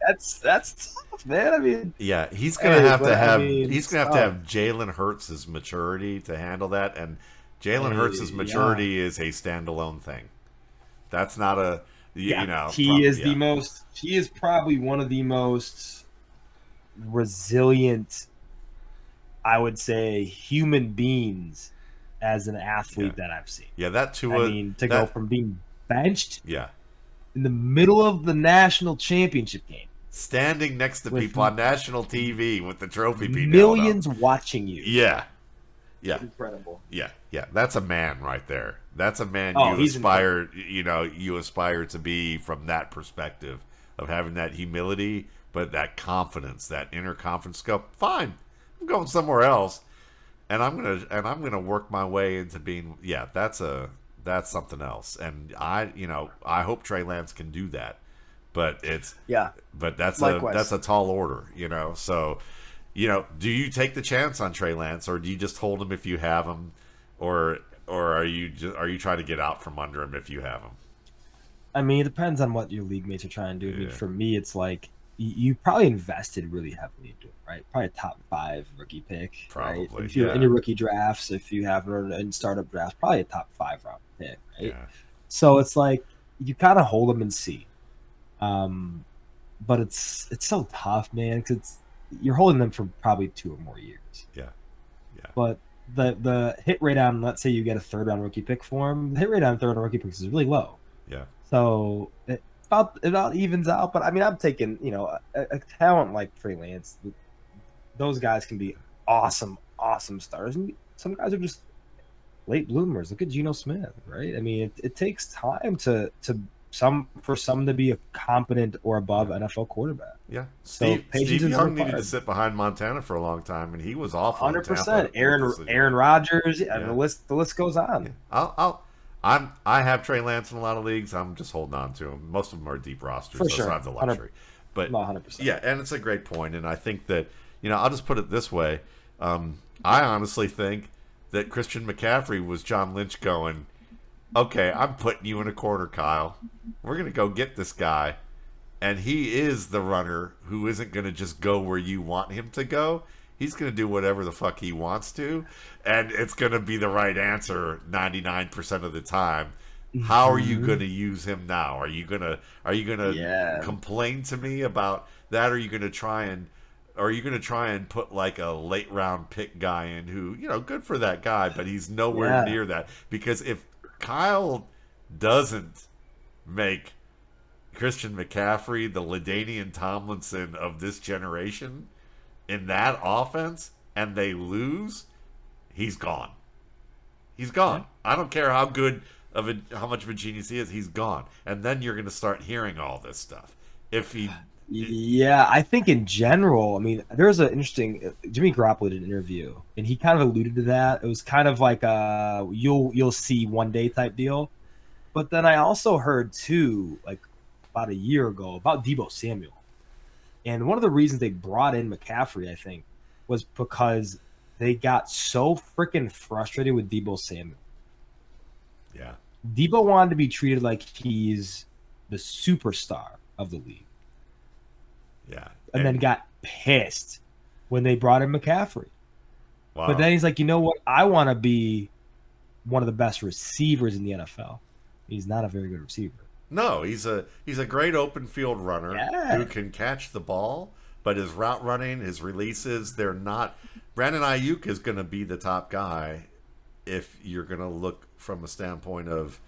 that's that's tough, man. I mean, Yeah, he's gonna Hey, have to I have mean, he's gonna have to have Jalen Hurts' maturity to handle that, and Jalen Hey, Hurts' yeah. maturity is a standalone thing. That's not a you, you know he is yeah. the most. He is probably one of the most resilient, I would say, human beings as an athlete Yeah. that I've seen. yeah that too. I mean, to go from being benched yeah in the middle of the national championship game, standing next to people on national TV with the trophy being millions watching you. Yeah, yeah, incredible. yeah, yeah. That's a man right there. That's a man Oh, you aspire you know you aspire to be from that perspective of having that humility, but that confidence, that inner confidence. Go fine. I'm going somewhere else, and I'm gonna and I'm gonna work my way into being. Yeah, that's a that's something else. And I you know I hope Trey Lance can do that, but it's Yeah. but that's Likewise. a that's a tall order, you know. So, you know, do you take the chance on Trey Lance, or do you just hold him if you have him, or or are you just, are you trying to get out from under him if you have him? I mean, it depends on what your league mates are trying to do. I mean, for me, it's like you, probably invested really heavily into it, right? Probably a top five rookie pick, right? Probably, If you in yeah. your rookie drafts, if you have it in startup drafts, probably a top five round pick, right? Yeah, So it's like you kind of hold them and see. Um, but it's it's so tough, man. Because it's you're holding them for probably two or more years. Yeah. Yeah. But the the hit rate on let's say you get a third round rookie pick for him, the hit rate on third round rookie picks is really low. Yeah. So it about it about evens out. But I mean, I'm taking you know a, a talent like Trey Lance. Those guys can be awesome, awesome stars, and some guys are just late bloomers. Look at Geno Smith, right? I mean, it, it takes time to to some for some to be a competent or above NFL quarterback. Yeah, So Steve, patience Steve Young needed to sit behind Montana for a long time, and he was awful. Hundred percent. Aaron. Aaron Rodgers. Yeah. And the list the list goes on. Yeah. I'll, I'll, I'm, I have Trey Lance in a lot of leagues. I'm just holding on to him. Most of them are deep rosters, For so sure. I have the luxury. But hundred percent. yeah, and it's a great point. and I think that you know I'll just put it this way. Um, I honestly think that Christian McCaffrey was John Lynch going, okay, I'm putting you in a quarter, Kyle. We're gonna go get this guy, and he is the runner who isn't gonna just go where you want him to go. He's gonna do whatever the fuck he wants to, and it's gonna be the right answer 99% of the time. How are you Mhm. going to use him now? Are you gonna are you gonna Yeah. complain to me about that? Or are you going to try and are you going to try and put like a late round pick guy in who you know good for that guy, but he's nowhere Yeah. near that because if Kyle doesn't make Christian McCaffrey the LaDainian Tomlinson of this generation in that offense, and they lose, he's gone. He's gone. I don't care how good of a how much of a genius he is. He's gone, and then you're going to start hearing all this stuff. If he, Yeah, I think in general, I mean, there's an interesting uh, Jimmy Garoppolo did an interview, and he kind of alluded to that. It was kind of like a you'll you'll see one day type deal. But then I also heard too, like about a year ago, about Deebo Samuel, and one of the reasons they brought in McCaffrey, I think, was because they got so freaking frustrated with Deebo Samuel. yeah, Deebo wanted to be treated like he's the superstar of the league yeah, and then got pissed when they brought in McCaffrey. wow. But then he's like, you know what? I want to be one of the best receivers in the NFL. He's not a very good receiver. No, he's a he's a great open field runner Yeah. who can catch the ball, but his route running, his releases, they're not. Brandon Aiyuk is going to be the top guy if you're going to look from a standpoint of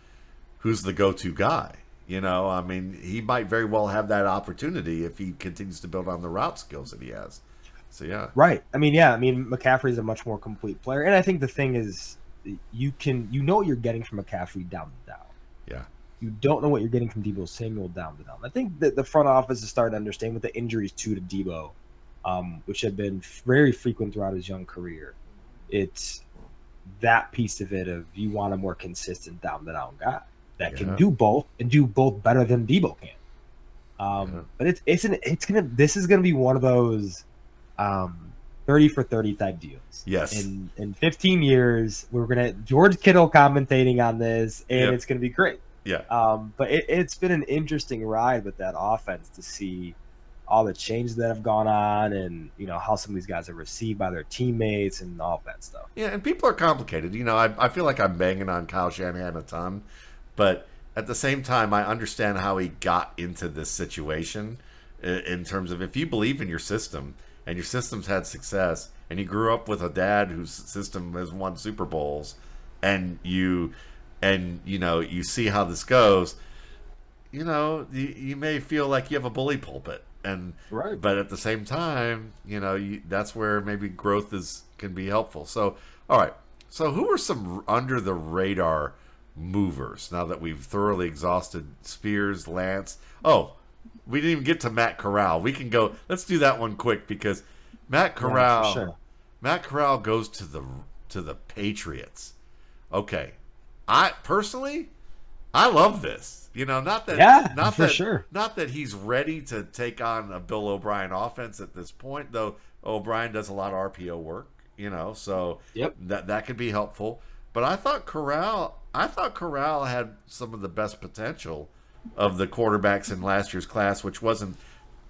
who's the go-to guy. You know, I mean, he might very well have that opportunity if he continues to build on the route skills that he has. So yeah, Right. I mean, yeah. I mean, McCaffrey's a much more complete player, and I think the thing is, you can you know what you're getting from McCaffrey down the down. yeah, You don't know what you're getting from Deebo Samuel down the down. I think that the front office is starting to understand with the injuries too to Deebo, um, which have been very frequent throughout his young career. It's that piece of it of you want a more consistent down the down guy that Yeah. can do both and do both better than Deebo can. Um, Yeah. But it's it's an it's gonna this is gonna be one of those um, thirty for thirty type deals. Yes. In in fifteen years, we're gonna George Kittle commentating on this, and Yep. it's gonna be great. Yeah, Um, but it, it's been an interesting ride with that offense to see all the changes that have gone on, and you know how some of these guys are received by their teammates and all that stuff. yeah. And people are complicated. You know, I I feel like I'm banging on Kyle Shanahan a ton, but at the same time, I understand how he got into this situation i- in terms of if you believe in your system and your system's had success and you grew up with a dad whose system has won Super Bowls and you and you know you see how this goes you know you, you may feel like you have a bully pulpit. And Right. but at the same time you know you, that's where maybe growth is can be helpful. So all right. So who are some under the radar movers now that we've thoroughly exhausted spears lance? Oh we didn't even get to matt corral. We can go let's do that one quick because matt Yeah, corral sure. matt corral goes to the to the patriots. Okay i personally i love this you know not that Yeah, not for that sure. not that he's ready to take on a Bill O'Brien offense at this point, though O'Brien does a lot of RPO work, you know, so Yep. that that could be helpful. But I thought Corral I thought Corral had some of the best potential of the quarterbacks in last year's class, which wasn't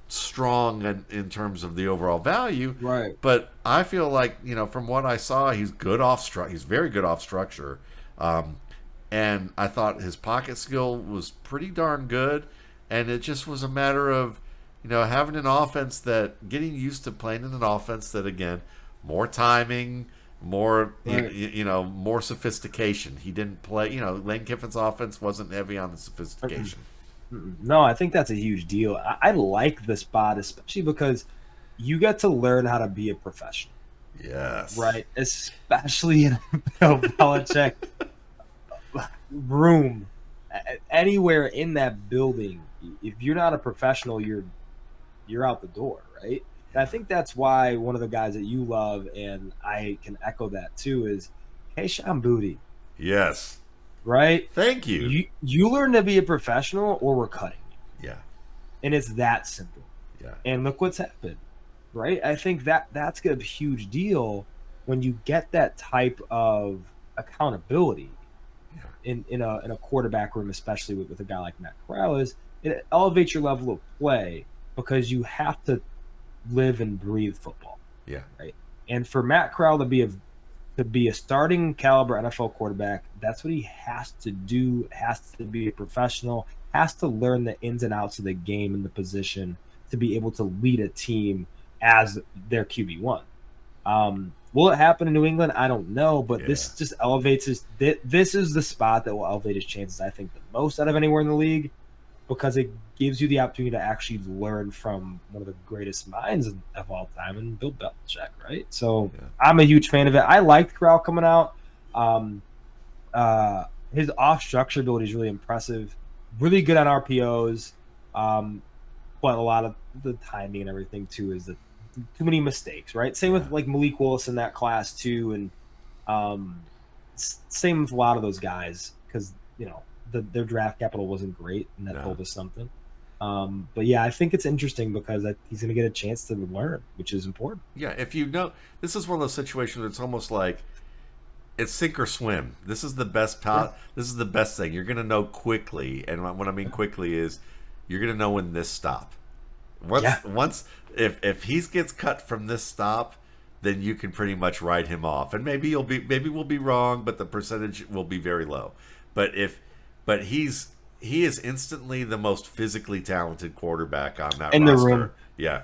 strong in, in terms of the overall value. Right. But I feel like you know, from what I saw, he's good off structure. He's very good off structure, um, and I thought his pocket skill was pretty darn good. And it just was a matter of, you know, having an offense that getting used to playing in an offense that again, more timing, more Right. you, you know, more sophistication. He didn't play. You know, Lane Kiffin's offense wasn't heavy on the sophistication. No, I think that's a huge deal. I, I like the spot, especially because you get to learn how to be a professional, Yes. right? Especially in a Bill Belichick room, anywhere in that building. If you're not a professional, you're you're out the door, right? And I think that's why one of the guys that you love, and I can echo that too, is Kayshon Boutte, Yes. right? Thank you. You you learn to be a professional, or we're cutting you, yeah. and it's that simple. Yeah. And look what's happened, right? I think that that's a huge deal when you get that type of accountability. In, in a in a quarterback room, especially with, with a guy like Matt Corral, is it elevates your level of play because you have to live and breathe football. Yeah. Right. And for Matt Corral to be a to be a starting caliber NFL quarterback, that's what he has to do. Has to be a professional. Has to learn the ins and outs of the game and the position to be able to lead a team as their QB one. Um, will it happen in New England? I don't know, but this just elevates his. This is the spot that will elevate his chances. I think the most out of anywhere in the league, because it gives you the opportunity to actually learn from one of the greatest minds of, of all time, and Bill Belichick, right? So Yeah. I'm a huge fan of it. I liked Corral coming out. Um, uh, his off structure ability is really impressive. Really good on RPOs. Um, but a lot of the timing and everything too is the too many mistakes, right? Same with like Malik Willis in that class too, and um, same with a lot of those guys because you know the, their draft capital wasn't great, and that No. told us something. Um, but yeah, I think it's interesting because I, he's going to get a chance to learn, which is important. Yeah, if you know, this is one of those situations. It's almost like it's sink or swim. This is the best. Po- This is the best thing. You're gonna know quickly, and what I mean quickly is you're gonna know when this stop. Once, Yeah. once if if he gets cut from this stop, then you can pretty much write him off, and maybe you'll be maybe we'll be wrong, but the percentage will be very low. But if but he's he is instantly the most physically talented quarterback on that In the room. Yeah.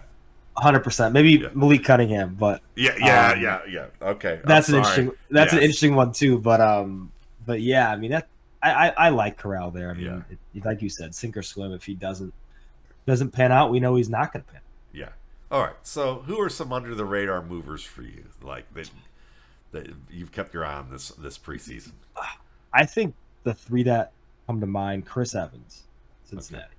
Hundred percent, maybe Yeah. Malik Cunningham, but Yeah, yeah, Um, yeah, yeah. Okay, I'm that's an sorry. interesting. That's an interesting one too. But um, but yeah, I mean that I I, I like Corral there. I mean, Yeah. it, like you said, sink or swim. If he doesn't doesn't pan out, we know he's not going to pan. Yeah. All right. So, who are some under the radar movers for you? Like that, that you've kept your eye on this this preseason. I think the three that come to mind: Chris Evans, Cincinnati.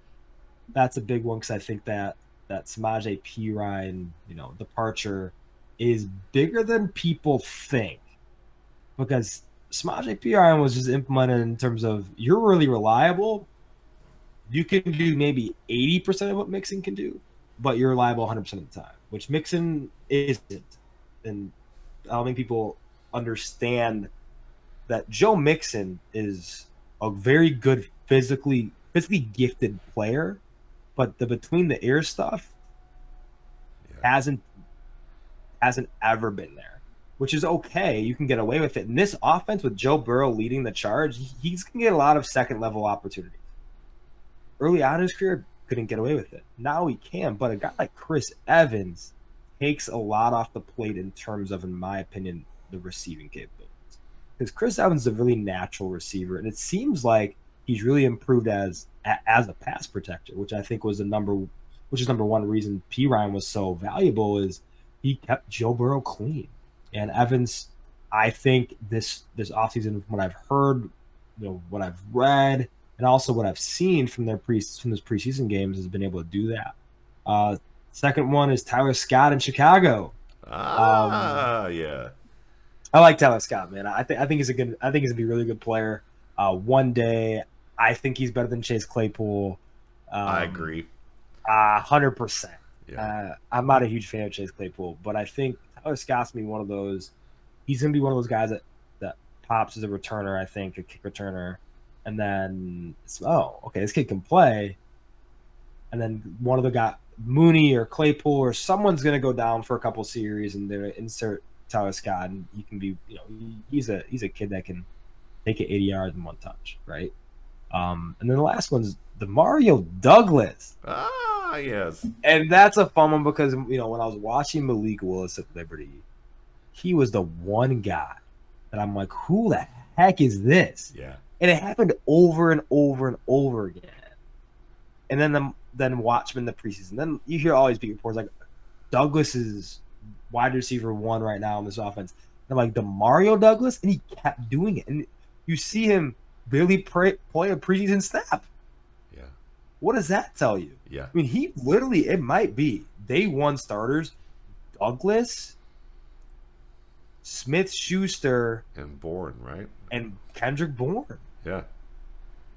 That's a big one because I think that that Samaje Perine, you know, departure is bigger than people think because Samaje Perine was just implemented in terms of you're really reliable. You can do maybe eighty percent of what Mixon can do, but you're reliable 100 percent of the time, which Mixon isn't. And I don't think people understand that Joe Mixon is a very good physically physically gifted player, but the between the ear stuff Yeah. hasn't hasn't ever been there, which is okay. You can get away with it. In this offense with Joe Burrow leading the charge, he's gonna get a lot of second level opportunities. Early on in his career, couldn't get away with it. Now he can, but a guy like Chris Evans takes a lot off the plate in terms of, in my opinion, the receiving capabilities. Because Chris Evans is a really natural receiver, and it seems like he's really improved as as a pass protector, which I think was the number, which is number one reason Perine was so valuable is he kept Joe Burrow clean, and Evans. I think this this offseason, what I've heard, you know, what I've read, and also what I've seen from their pre from those preseason games, has been able to do that. Uh, second one is Tyler Scott in Chicago. Ah, yeah. I like Tyler Scott, man. I think I think he's a good. I think he's gonna be a really good player. Uh, one day, I think he's better than Chase Claypool. Um, I agree. hundred percent. Yeah. Uh, I'm not a huge fan of Chase Claypool, but I think Tyler Scott's gonna be one of those. He's gonna be one of those guys that that pops as a returner. I think a kick returner, and then oh, okay, this kid can play. And then one of the guy Mooney or Claypool or someone's gonna go down for a couple series, and they're gonna insert Tyler Scott, and he can be, you know, he's a he's a kid that can take it 80 yards in one touch, right? Um, and then the last one's DeMario Douglas. ah, yes. And that's a fun one because you know when I was watching Malik Willis at Liberty, he was the one guy that I'm like, who the heck is this? Yeah. And it happened over and over and over again. And then the, then Watchmen the preseason. Then you hear all these big reports like Douglas is wide receiver one right now in this offense. And I'm like DeMario Douglas, and he kept doing it. And you see him barely play, play a preseason snap. Yeah. What does that tell you? Yeah. I mean, he literally it might be day one starters, Douglas, Smith Schuster, And Bourne, right? and Kendrick Bourne. Yeah.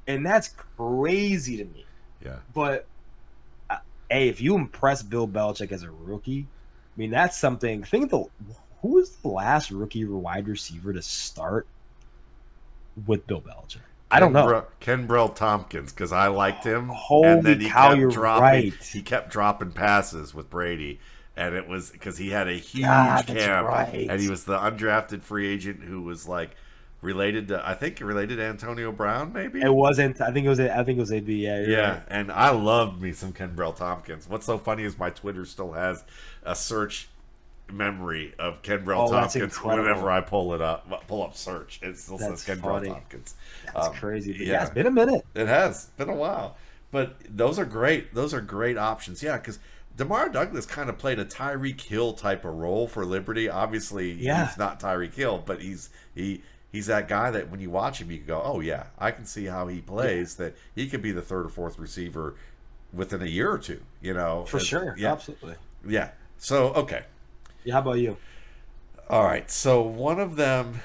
And that's crazy to me. Yeah. But uh, hey, if you impress Bill Belichick as a rookie, I mean that's something. Think the who was the last rookie wide receiver to start with Bill Belichick? I don't know. Kenbrell Thompkins, because I liked him. Holy and then he cow, kept you're dropping, right. He kept dropping passes with Brady. And it was because he had a huge that's camp. right. And he was the undrafted free agent who was like related to, I think, related to Antonio Brown, maybe? It wasn't. I think it was. I think it was AB. Yeah. Yeah, right. and I loved me some Kenbrell Thompkins. What's so funny is my Twitter still has a search memory of Kenbrell Oh, Thompkins whenever I pull it up, pull up search. It still That's says Ken funny. Thompkins. That's Um, crazy. Yeah. yeah. it's been a minute. It has been a while, but those are great. Those are great options. Yeah, because Demar Douglas kind of played a Tyreek Hill type of role for Liberty. Obviously, Yeah. he's not Tyreek Hill, but he's he he's that guy that when you watch him, you can go, oh yeah, I can see how he plays. That he could be the third or fourth receiver within a year or two. You know, For As- sure. Yeah, Absolutely. yeah. So okay, Yeah. How about you? all right. So one of them,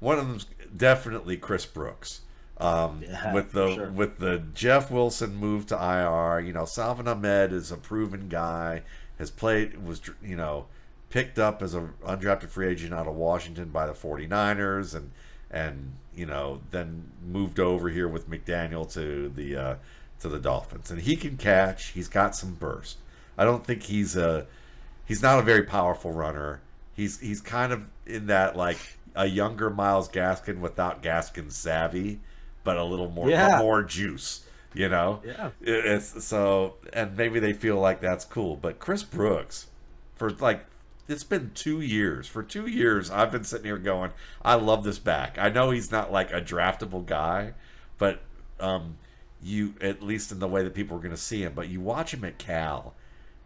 one of them's definitely Chris Brooks. Um, Yeah, with the sure. with the Jeff Wilson move to IR, you know, Salvon Ahmed is a proven guy. Has played was you know picked up as a undrafted free agent out of Washington by the 49ers and and you know then moved over here with McDaniel to the uh, to the Dolphins and he can catch. He's got some burst. I don't think he's a he's not a very powerful runner. He's he's kind of in that like a younger Myles Gaskin without Gaskin's savvy, but a little more Yeah. more juice. You know, Yeah. it's so and maybe they feel like that's cool. But Chris Brooks, for like it's been two years. For two years, I've been sitting here going, I love this back. I know he's not like a draftable guy, but um, you at least in the way that people are going to see him. But you watch him at Cal,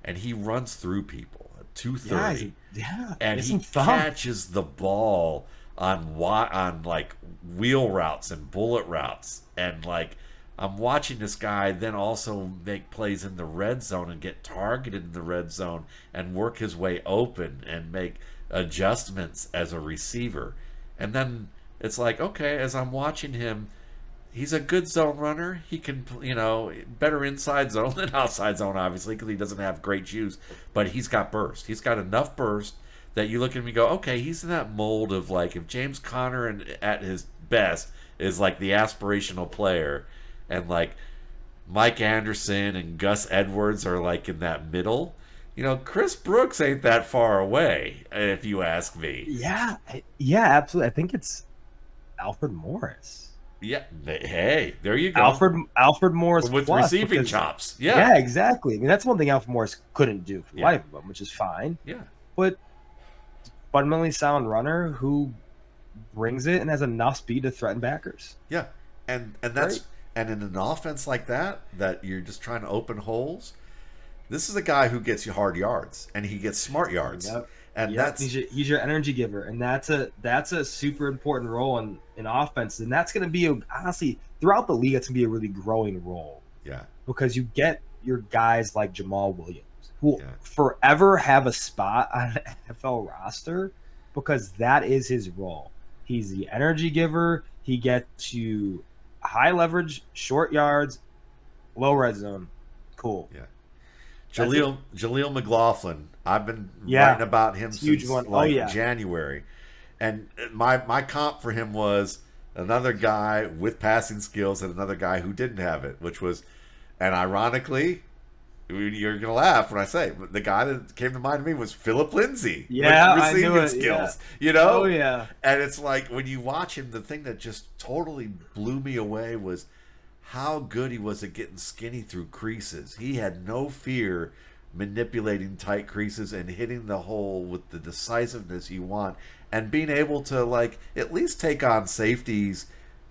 and he runs through people at two Yeah. thirty he- Yeah. and Get he thump. catches the ball on wa- on like wheel routes and bullet routes and like I'm watching this guy then also make plays in the red zone and get targeted in the red zone and work his way open and make adjustments as a receiver. And then it's like, okay, as I'm watching him, he's a good zone runner. He can, you know, better inside zone than outside zone, obviously, because he doesn't have great juice. But he's got burst. He's got enough burst that you look at him and go, okay, he's in that mold of like if James Conner and at his best is like the aspirational player, and like Mike Anderson and Gus Edwards are like in that middle. You know, Chris Brooks ain't that far away, if you ask me. Yeah. Yeah. Absolutely. I think it's Alfred Morris. Yeah, hey, there you go. Alfred Alfred Morris with receiving because- chops. Yeah. Yeah, exactly. I mean, that's one thing Alfred Morris couldn't do for the Yeah. life of him, which is fine. yeah, But fundamentally sound runner who brings it and has enough speed to threaten backers. yeah, and and that's Great. and in an offense like that, that you're just trying to open holes. This is a guy who gets you hard yards, and he gets smart yards, Yep. and Yep, that's he's your, he's your energy giver, and that's a that's a super important role in in offense, and that's going to be a, honestly throughout the league. It's going to be a really growing role yeah, because you get your guys like Jamaal Williams who Yeah. forever have a spot on an NFL roster because that is his role. He's the energy giver. He gets you high leverage, short yards, low red zone. Cool. Yeah. Jaleel Jaleel McLaughlin. I've been Yeah. writing about him It's since. Oh, like yeah. January, and uh, my my comp for him was another guy with passing skills and another guy who didn't have it, which was, and ironically. You're gonna laugh when I say but the guy that came to mind to me was Phillip Lindsay. with Yeah, I knew receiving it, yeah. skills. You know, Oh yeah. and it's like when you watch him, the thing that just totally blew me away was how good he was at getting skinny through creases. He had no fear manipulating tight creases and hitting the hole with the decisiveness you want and being able to like at least take on safeties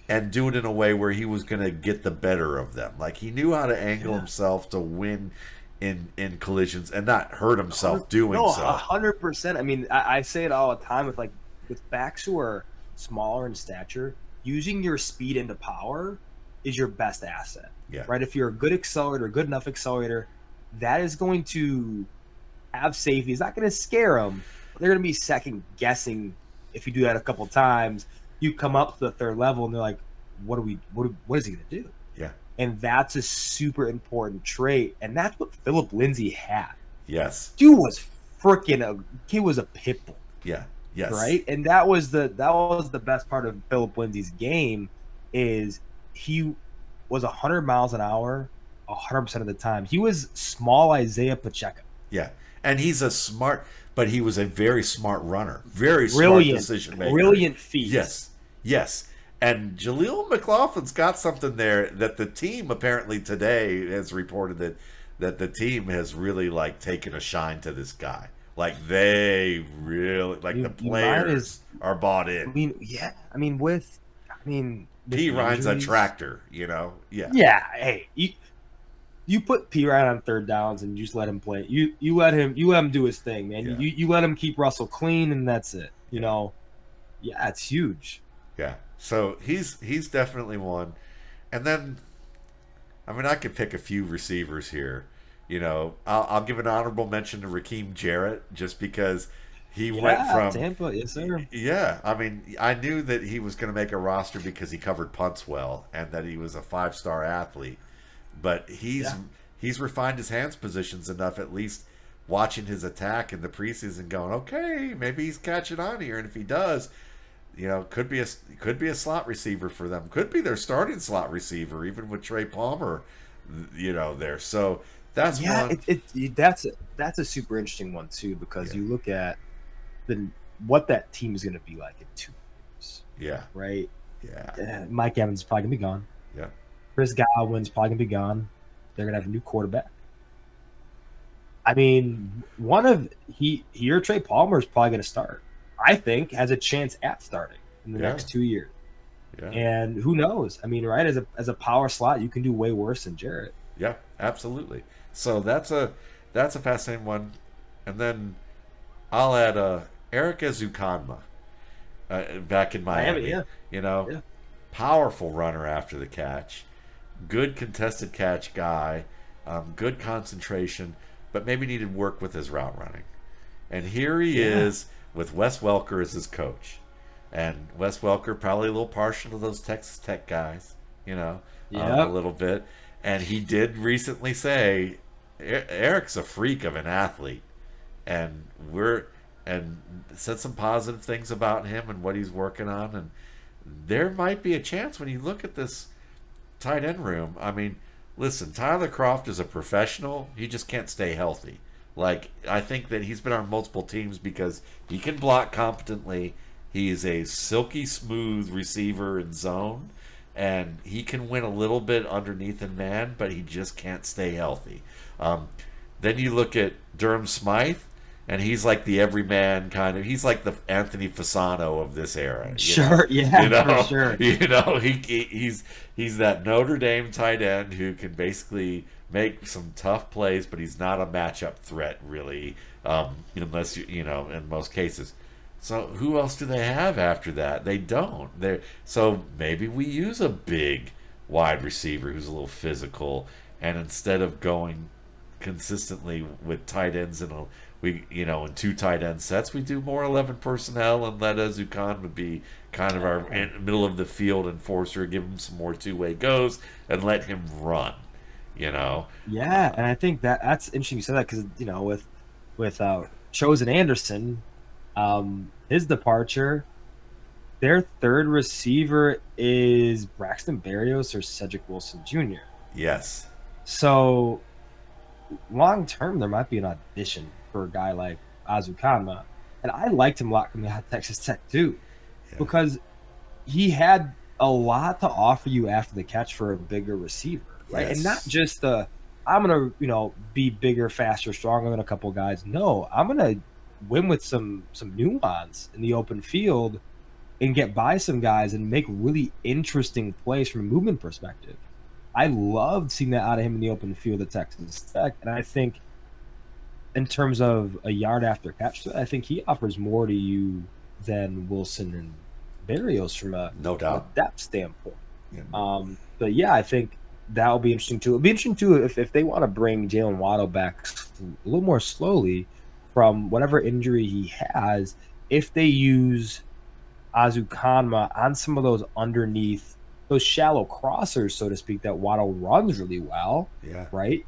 and do it in a way where he was going to get the better of them. Like he knew how to angle Yeah. himself to win in in collisions and not hurt himself doing no, so. a hundred percent. I mean, I, I say it all the time with like with backs who are smaller in stature. Using your speed into power is your best asset, Yeah. right? If you're a good accelerator, good enough accelerator, that is going to have safety. It's not going to scare them. They're going to be second guessing if you do that a couple times. You come up to the third level and they're like, "What are we? What? What is he going to do?" Yeah. And that's a super important trait, and that's what Phillip Lindsay had Yes. dude was freaking a he was a pit bull, Yeah. Yes. right? And that was the that was the best part of Phillip Lindsay's game is he was 100 miles an hour 100% of the time. He was small Isaiah Pacheco. Yeah. And he's a smart but he was a very smart runner. Very smart Brilliant, decision maker. brilliant feet. Yes. Yes. And Jaleel McLaughlin's got something there that the team apparently today has reported that that the team has really like taken a shine to this guy. Like they really like You- the players as- are bought in. I mean, yeah. I mean, with I mean, Perine's a tractor, you know? Yeah. Yeah, hey, you you put Perine on third downs and you just let him play. You you let him you let him do his thing, man. Yeah. You you let him keep Russell clean and that's it. You know, yeah, it's huge. Yeah. So he's he's definitely one. And then I mean I could pick a few receivers here. You know, I'll, I'll give an honorable mention to Rakim Jarrett just because he went from Tampa, yes sir. Yeah, I mean, I knew that he was going to make a roster because he covered punts well and that he was a five star athlete. But he's Yeah. he's refined his hands positions enough, at least watching his attack in the preseason, going, okay, maybe he's catching on here, and if he does, you know, could be a could be a slot receiver for them, could be their starting slot receiver, even with Trey Palmer, you know, there. So that's Yeah, one. it, it, that's a, that's a super interesting one too because Yeah. you look at the what that team is going to be like in two years, yeah, right? yeah, Uh, Mike Evans is probably going to be gone. Yeah. Chris Godwin's probably going to be gone. They're going to have a new quarterback. I mean, one of he he or Trey Palmer is probably going to start. I think has a chance at starting in the Yeah. next two years. yeah. And who knows? I mean, right as a as a power slot, you can do way worse than Jarrett. Yeah, absolutely. So that's a that's a fascinating one, and then I'll add uh, Erik Ezukanma uh, back in Miami. Miami, yeah. You know, Yeah. powerful runner after the catch, good contested catch guy, um, good concentration, but maybe needed work with his route running. And here he Yeah. is with Wes Welker as his coach. And Wes Welker probably a little partial to those Texas Tech guys, you know, um, a little bit. And he did recently say "E- Erik's a freak of an athlete, and we're and said some positive things about him and what he's working on. And there might be a chance when you look at this tight end room. I mean, listen, Tyler Kroft is a professional. He just can't stay healthy. Like I think that he's been on multiple teams because he can block competently. He is a silky smooth receiver in zone, and he can win a little bit underneath in man, but he just can't stay healthy. Um, then you look at Durham Smythe, and he's like the everyman kind of. He's like the Anthony Fasano of this era. you know? Sure, yeah, you know, for sure. You know, he, he he's he's that Notre Dame tight end who can basically make some tough plays, but he's not a matchup threat really, um, unless you you know in most cases. So who else do they have after that? They don't. They so maybe we use a big wide receiver who's a little physical, and instead of going consistently with tight ends and we you know in two tight end sets we do more 11 personnel and let Ezukanma be kind of our middle of the field enforcer give him some more two-way goes and let him run you know Yeah, and I think that that's interesting you said that because you know with with uh, Chosen Anderson, um, his departure, their third receiver is Braxton Berrios or Cedric Wilson Jr. yes So long term, there might be an audition for a guy like Ezukanma, and I liked him a lot coming out of Texas Tech too, Yeah. because he had a lot to offer you after the catch for a bigger receiver, right? And not just the I'm gonna you know be bigger, faster, stronger than a couple guys. No, I'm gonna win with some some nuance in the open field and get by some guys and make really interesting plays from a movement perspective. I loved seeing that out of him in the open field at Texas Tech, and I think in terms of a yard after catch, I think he offers more to you than Wilson and Berrios from a, No a doubt. depth standpoint. Yeah. Um, but yeah, I think that will be interesting too. It'll be interesting too if, if they want to bring Jaylen Waddle back a little more slowly from whatever injury he has. If they use Ezukanma on some of those underneath those shallow crossers, so to speak, that Waddle runs really well, Yeah. right?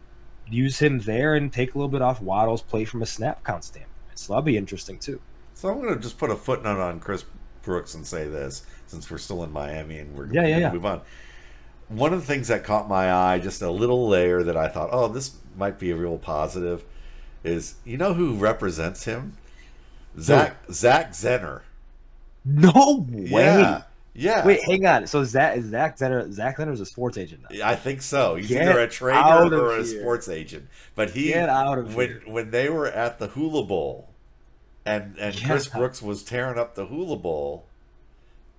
Use him there and take a little bit off Waddle's play from a snap count standpoint. So that'll be interesting too. So I'm going to just put a footnote on Chris Brooks and say this, since we're still in Miami and we're Yeah, yeah, yeah. move on. One of the things that caught my eye, just a little layer that I thought, oh, this might be a real positive, is you know who represents him? Zach Zach Zenner. No way. Yeah, yeah. Wait, hang on. So Zach is Zach Zenner. Zach Zenner is a sports agent now. I think so. He's Get either a out trader of or a here. sports agent. But he Get out of when here. when they were at the Hula Bowl, and and Yeah. Chris Brooks was tearing up the Hula Bowl.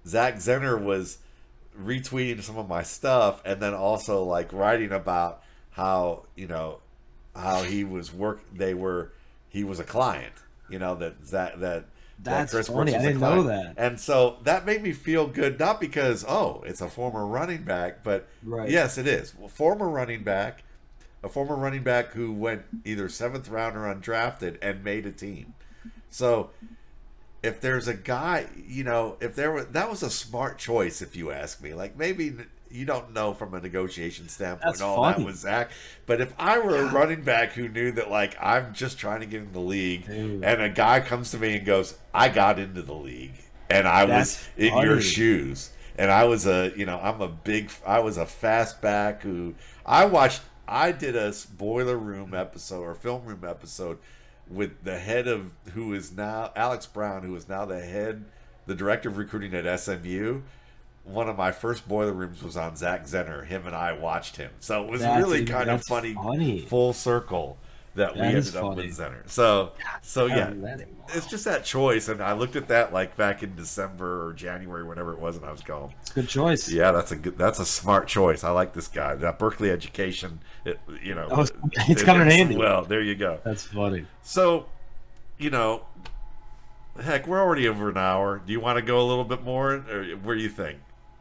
Zach Zenner was retweeting some of my stuff, and then also like writing about how you know how he was work. They were he was a client. You know that that. that That's funny. I was a didn't know that. And so that made me feel good, not because, oh, it's a former running back, but Right. yes, it is. Well, former running back, a former running back who went either seventh round or undrafted and made a team. So if there's a guy, you know, if there was, that was a smart choice, if you ask me. Like maybe you don't know from a negotiation standpoint That's all that funny. was Zach, but if I were a running back who knew that, like, I'm just trying to get in the league, Dude. and a guy comes to me and goes, "I got into the league, and I was That's in your shoes." And I was a, you know, I'm a big, I was a fast back who I watched. I did a boiler room episode or film room episode with the head of who is now Alex Brown, who is now the head, the director of recruiting at SMU. One of my first boiler rooms was on Zach Zenner. Him and I watched him, so it was That's- really kind of funny, funny. full circle that, we That is ended up funny. with Zenner. So, so yeah, haven't let him. It's just that choice, and I looked at that like back in December or January, whenever it was, and I was going, It's a good choice. "Yeah, that's a good, that's a smart choice. I like this guy. That Berkeley education, it, you know, Oh, it's- it's coming in handy. Well, there you go. That's funny. So, you know, heck, we're already over an hour. Do you want to go a little bit more, or what do you think?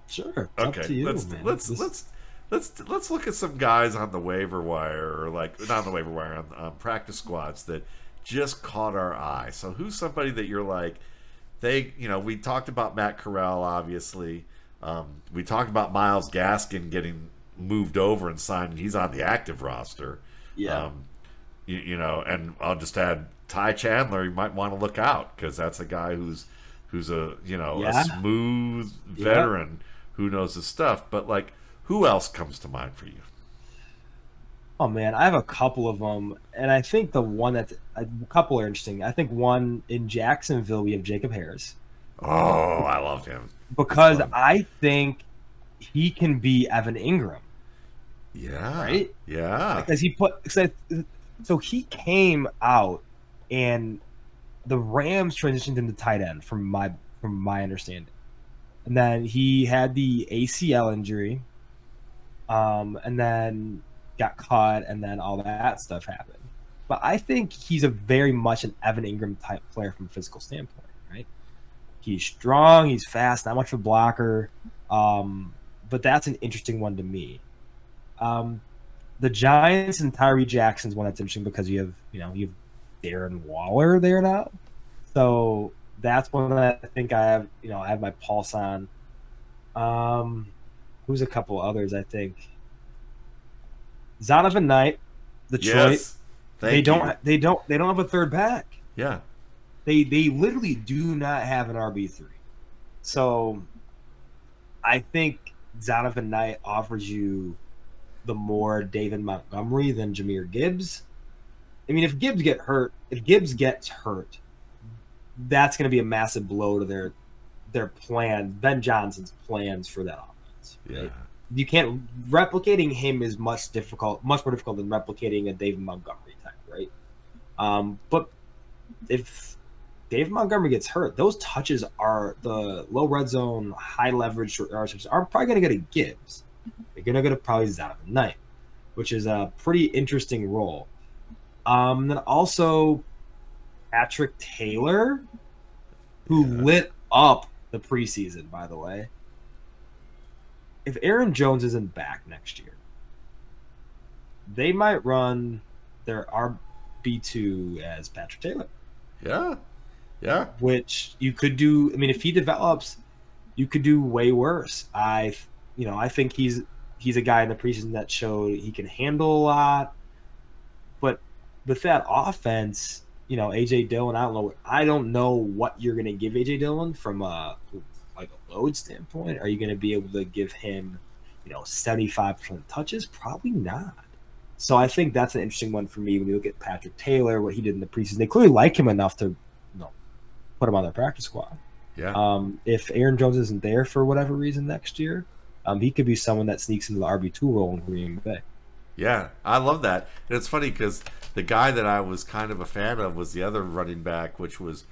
Sure. Okay, you, let's man. let's let's let's let's look at some guys on the waiver wire, or like not on the waiver wire, on, on practice squads that just caught our eye. So who's somebody that you're like, they, you know, we talked about Matt Corral, obviously. Um, we talked about Myles Gaskin getting moved over and signed, and he's on the active roster. Yeah. Um, you, you know, and I'll just add Ty Chandler. You might want to look out because that's a guy who's who's a you know Yeah. a smooth Yeah. veteran who knows his stuff. But like, who else comes to mind for you? Oh man, I have a couple of them, and I think the one that a couple are interesting. I think one in Jacksonville we have Jacob Harris Oh, I loved him. because. I think he can be Evan Engram. Yeah. Right? Yeah. because he put so, so he came out and the Rams transitioned him to tight end from my from my understanding, and then he had the ACL injury, um, and then got caught, and then all that stuff happened. But I think he's a very much an Evan Engram type player from a physical standpoint, right? He's strong, he's fast, not much of a blocker, um, but that's an interesting one to me. Um, the Giants and Tyree Jackson's one that's interesting because you have you know you have Darren Waller there now, so that's one that I think I have you know I have my pulse on. Um, who's a couple others I think. Zonovan Knight, Detroit. Yes. Thank they you. don't they don't they don't have a third back. Yeah. They they literally do not have an RB three. So I think Zonovan Knight offers you the more David Montgomery than Jahmyr Gibbs. I mean, if Gibbs get hurt, if Gibbs gets hurt, that's going to be a massive blow to their their plans, Ben Johnson's plans for that Jones. Yeah. You can't replicating him is much difficult, much more difficult than replicating a David Montgomery type, right? Um, but if David Montgomery gets hurt, those touches are the low red zone, high leverage short yardage are probably going to go to Gibbs. They're going to go to probably Zonovan Knight, which is a pretty interesting role. Um, then also Patrick Taylor, who Yeah. lit up the preseason, by the way. If Aaron Jones isn't back next year, they might run their RB2 as Patrick Taylor, Yeah. Yeah. which you could do. I mean, if he develops, you could do way worse. I, you know, I think he's he's a guy in the preseason that showed he can handle a lot, but with that offense, you know, AJ Dillon, I don't know, I don't know what you're going to give AJ Dillon from a like a load standpoint. Are you going to be able to give him, you know, 75% touches? Probably not. So I think that's an interesting one for me when you look at Patrick Taylor, what he did in the preseason. They clearly like him enough to, you know, put him on their practice squad. Yeah. Um, if Aaron Jones isn't there for whatever reason next year, um, he could be someone that sneaks into the RB two role in Green Bay. Yeah, I love that. And it's funny because the guy that I was kind of a fan of was the other running back, which was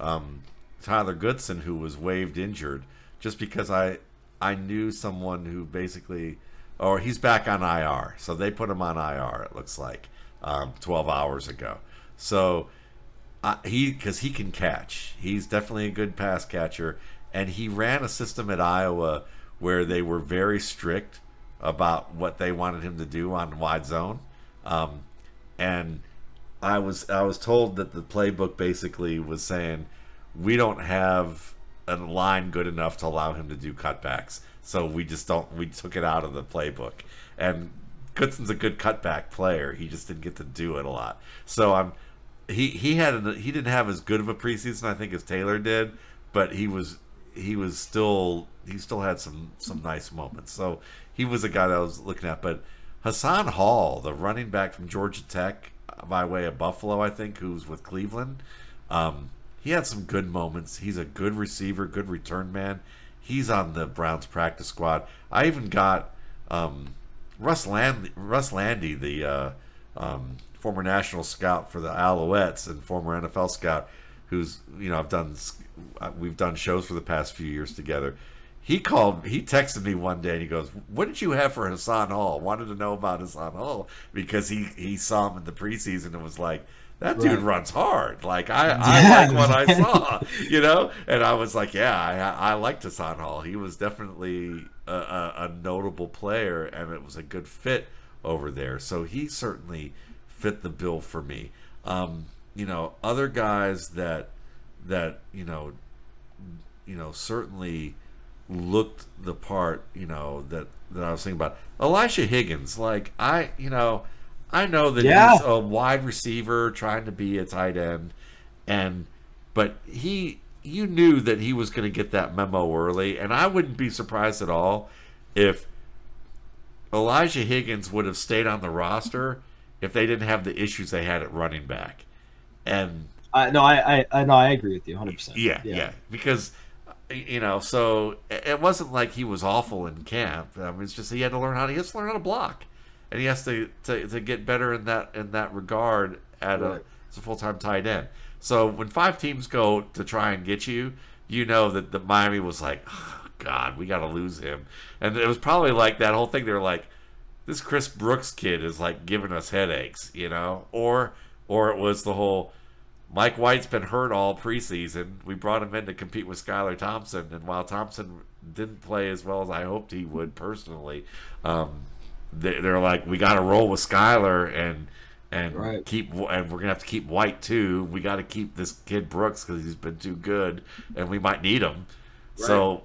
um, Tyler Goodson, who was waived injured, just because I I knew someone who basically, or he's back on IR, so they put him on IR. It looks like um, 12 hours ago. So uh, he because he can catch. He's definitely a good pass catcher, and he ran a system at Iowa where they were very strict about what they wanted him to do on wide zone, um, and I was I was told that the playbook basically was saying we don't have a line good enough to allow him to do cutbacks, so we just don't we took it out of the playbook. And Goodson's a good cutback player. He just didn't get to do it a lot. So I'm he he had an, he didn't have as good of a preseason I think as Taylor did, but he was he was still he still had some some nice moments. So he was a guy that I was looking at. But Hassan Hall, the running back from Georgia Tech by way of Buffalo, I think, who's with Cleveland, um, he had some good moments. He's a good receiver, good return man. He's on the Browns practice squad. I even got um, Russ Land Russ Lande, the uh, um, former national scout for the Alouettes and former NFL scout, who's you know I've done we've done shows for the past few years together. He called, he texted me one day and he goes, "What did you have for Hassan Hall?" Wanted to know about Hassan Hall because he he saw him in the preseason and was like, "That dude Right. runs hard." Like I I Yeah, like what I saw, you know. And I was like, "Yeah, I I liked Hassan Hall. He was definitely a, a, a notable player and it was a good fit over there. So he certainly fit the bill for me. Um, you know, other guys that that you know, you know, certainly looked the part. You know that that I was thinking about Elijah Higgins. Like I, you know, I know that Yeah. he's a wide receiver trying to be a tight end, and but he. You knew that he was going to get that memo early, and I wouldn't be surprised at all if Elijah Higgins would have stayed on the roster if they didn't have the issues they had at running back. And I no, I, I, I no, I agree with you 100. percent yeah, yeah, because you know, so it wasn't like he was awful in camp. I mean, it's just he had to learn how to he has to learn how to block, and he has to to, to get better in that in that regard at a Right. as a full time tight end. So when five teams go to try and get you, you know that the Miami was like, oh, God, we got to lose him, and it was probably like that whole thing. They were like, this Chris Brooks kid is like giving us headaches, you know, or or it was the whole Mike White's been hurt all preseason. We brought him in to compete with Skylar Thompson, and while Thompson didn't play as well as I hoped he would personally, um, they're like, we got to roll with Skylar and and Right. keep and we're gonna have to keep White too. We got to keep this kid Brooks because he's been too good, and we might need him. So,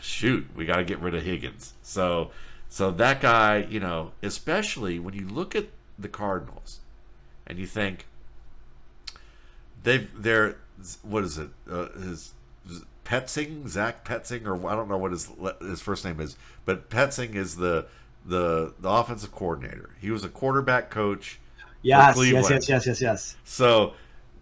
shoot, we got to get rid of Higgins. So, so that guy, you know, especially when you look at the Cardinals, and you think they've they're what is it? Uh, his Petzing, Zach Petzing, or I don't know what his his first name is, but Petzing is the the the offensive coordinator. He was a quarterback coach. Yes, yes, yes, yes, yes, yes. So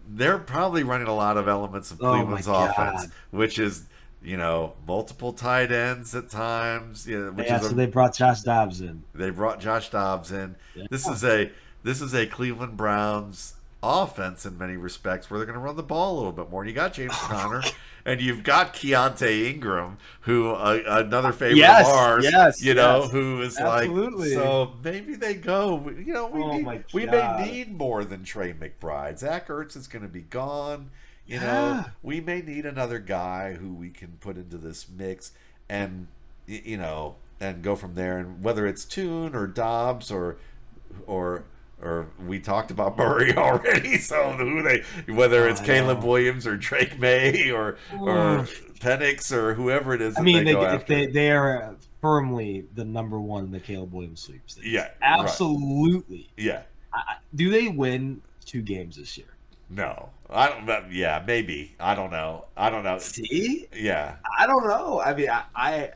they're probably running a lot of elements of Oh, Cleveland's God. offense, which is you know, multiple tight ends at times. You know, which yeah, is so a, they brought Josh Dobbs in. they brought Josh Dobbs in. Yeah. This is a this is a Cleveland Browns offense in many respects where they're going to run the ball a little bit more. And you got James Conner, and you've got Keaontay Ingram, who uh, another favorite Yes, of ours. yes, you know, yes. who is Absolutely. like so maybe they go. You know, we Oh need, we may need more than Trey McBride. Zach Ertz is going to be gone. You know, Yeah. we may need another guy who we can put into this mix and you know and go from there and whether it's Tune or Dobbs or or or we talked about Murray already so who they whether it's oh, Caleb. Williams or Drake Maye or or Penix or whoever it is I mean, they they, if they they are uh, firmly the number one in the Caleb Williams sweeps. yeah right. absolutely. yeah I, do they win two games this year? no I don't yeah maybe I don't know I don't know See, yeah I don't know. I mean, I, I,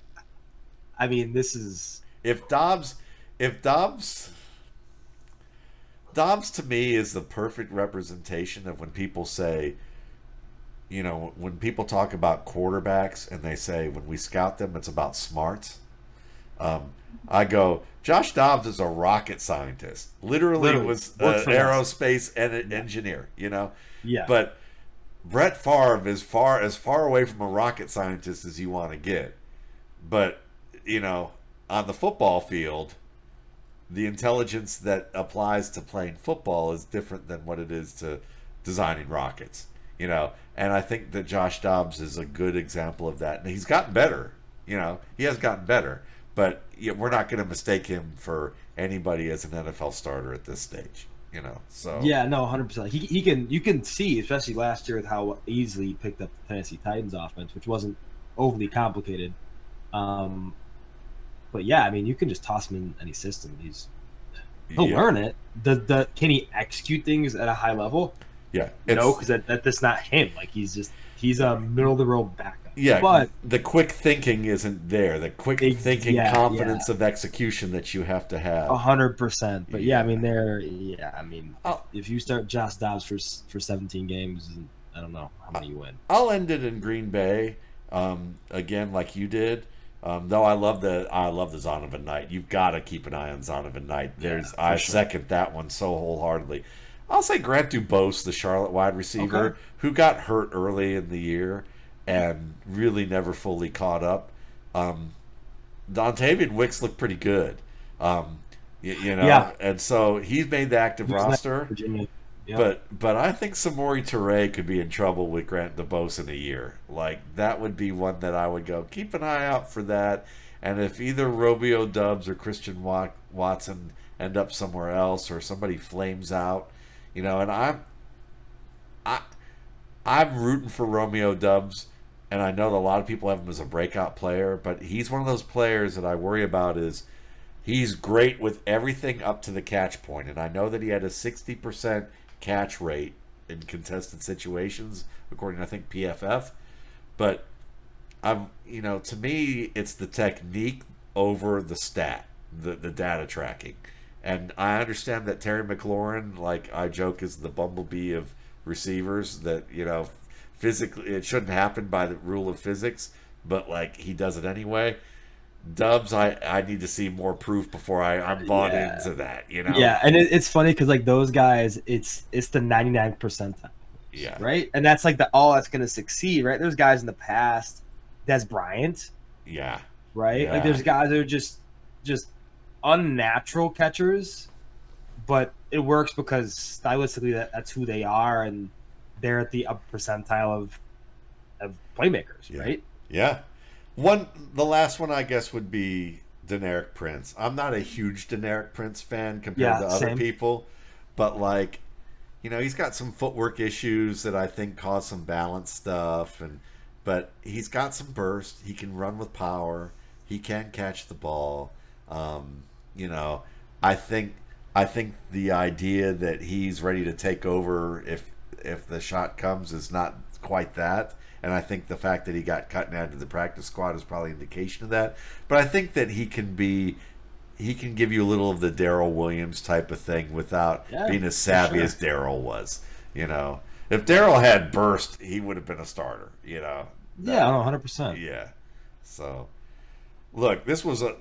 I mean, this is if Dobbs, if Dobbs, Dobbs to me is the perfect representation of when people say, you know, when people talk about quarterbacks and they say when we scout them, it's about smarts. Um, I go, Josh Dobbs is a rocket scientist. Literally, Literally. was an aerospace en- engineer. You know, yeah. but Brett Favre is far as far away from a rocket scientist as you want to get. But you know, on the football field, the intelligence that applies to playing football is different than what it is to designing rockets. You know, and I think that Josh Dobbs is a good example of that. And he's gotten better. You know, he has gotten better. But you know, we're not going to mistake him for anybody as an NFL starter at this stage. You know, so Yeah, no, hundred percent. He he can you can see, especially last year, with how easily he picked up the Tennessee Titans offense, which wasn't overly complicated. Um, but yeah, I mean, you can just toss him in any system. He's he'll yeah. learn it. The the can he execute things at a high level? Yeah, no, it's- because that, that that's not him. Like he's just he's a middle of the road backup. Yeah, but the quick thinking isn't there. The quick Ex- thinking, yeah, confidence of execution that you have to have. a hundred percent. But yeah, I mean, they're yeah, I mean, Oh. if you start Josh Dobbs for for seventeen games, I don't know how many you win. I'll end it in Green Bay um, again, like you did. Um, though I love the I love the Zonovan Knight. You've got to keep an eye on Zonovan Knight. There's for I sure. second that one so wholeheartedly. I'll say Grant DuBose, the Charlotte wide receiver, Okay. who got hurt early in the year and really never fully caught up. Um, Dontayvion Wicks looked pretty good. Um, you, you know, Yeah. and so he's made the active He was next roster. Virginia. But but I think Samori Toure could be in trouble with Grant DuBose in a year. Like that would be one that I would go keep an eye out for that. And if either Romeo Doubs or Christian Watson end up somewhere else or somebody flames out, you know, and I'm I I'm rooting for Romeo Doubs and I know that a lot of people have him as a breakout player, but he's one of those players that I worry about is he's great with everything up to the catch point, and I know that he had a sixty percent catch rate in contested situations, according to I think PFF. But I'm, you know, to me, it's the technique over the stat, the the data tracking, and I understand that Terry McLaurin, like I joke, is the bumblebee of receivers. That you know, physically, it shouldn't happen by the rule of physics, but like he does it anyway. Doubs, I, I need to see more proof before I, I'm bought Yeah. into that. You know, Yeah, and it, it's funny because like those guys, it's it's the 99 percentile, yeah, right? And that's like the all that's going to succeed, right? There's guys in the past, Dez Bryant, yeah, right? Yeah. Like there's guys that are just just unnatural catchers, but it works because stylistically that, that's who they are, and they're at the upper percentile of of playmakers, Yeah. right? yeah. One, the last one I guess would be Deneric Prince. I'm not a huge Deneric Prince fan compared Yeah, to other same. people, but like, you know, he's got some footwork issues that I think cause some balance stuff, and but he's got some burst. He can run with power. He can catch the ball. Um, you know, I think I think the idea that he's ready to take over if if the shot comes is not quite that. And I think the fact that he got cut and added to the practice squad is probably indication of that. But I think that he can be he can give you a little of the Darrel Williams type of thing without Yeah, being as savvy sure. as Darrel was. You know, if Darrel had burst, he would have been a starter. You know, Yeah, no, hundred percent. Yeah. So, look, this was a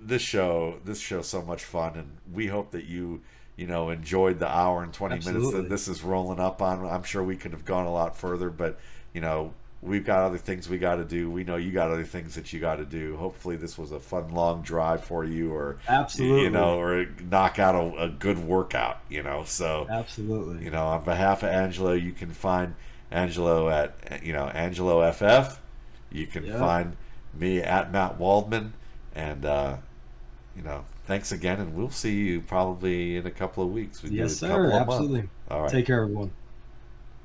this show. This show so much fun, and we hope that you you know enjoyed the hour and twenty minutes that this is rolling up on. I'm sure we could have gone a lot further, but you know. We've got other things we got to do. We know you got other things that you got to do. Hopefully, this was a fun long drive for you, or Absolutely. you know, or knock out a, a good workout. You know, so Absolutely. you know, on behalf of Angelo, you can find Angelo at you know Angelo FF. You can Yeah. find me at Matt Waldman, and uh, you know, thanks again, and we'll see you probably in a couple of weeks. We do yes, a couple sir. Absolutely. All right. Take care, everyone.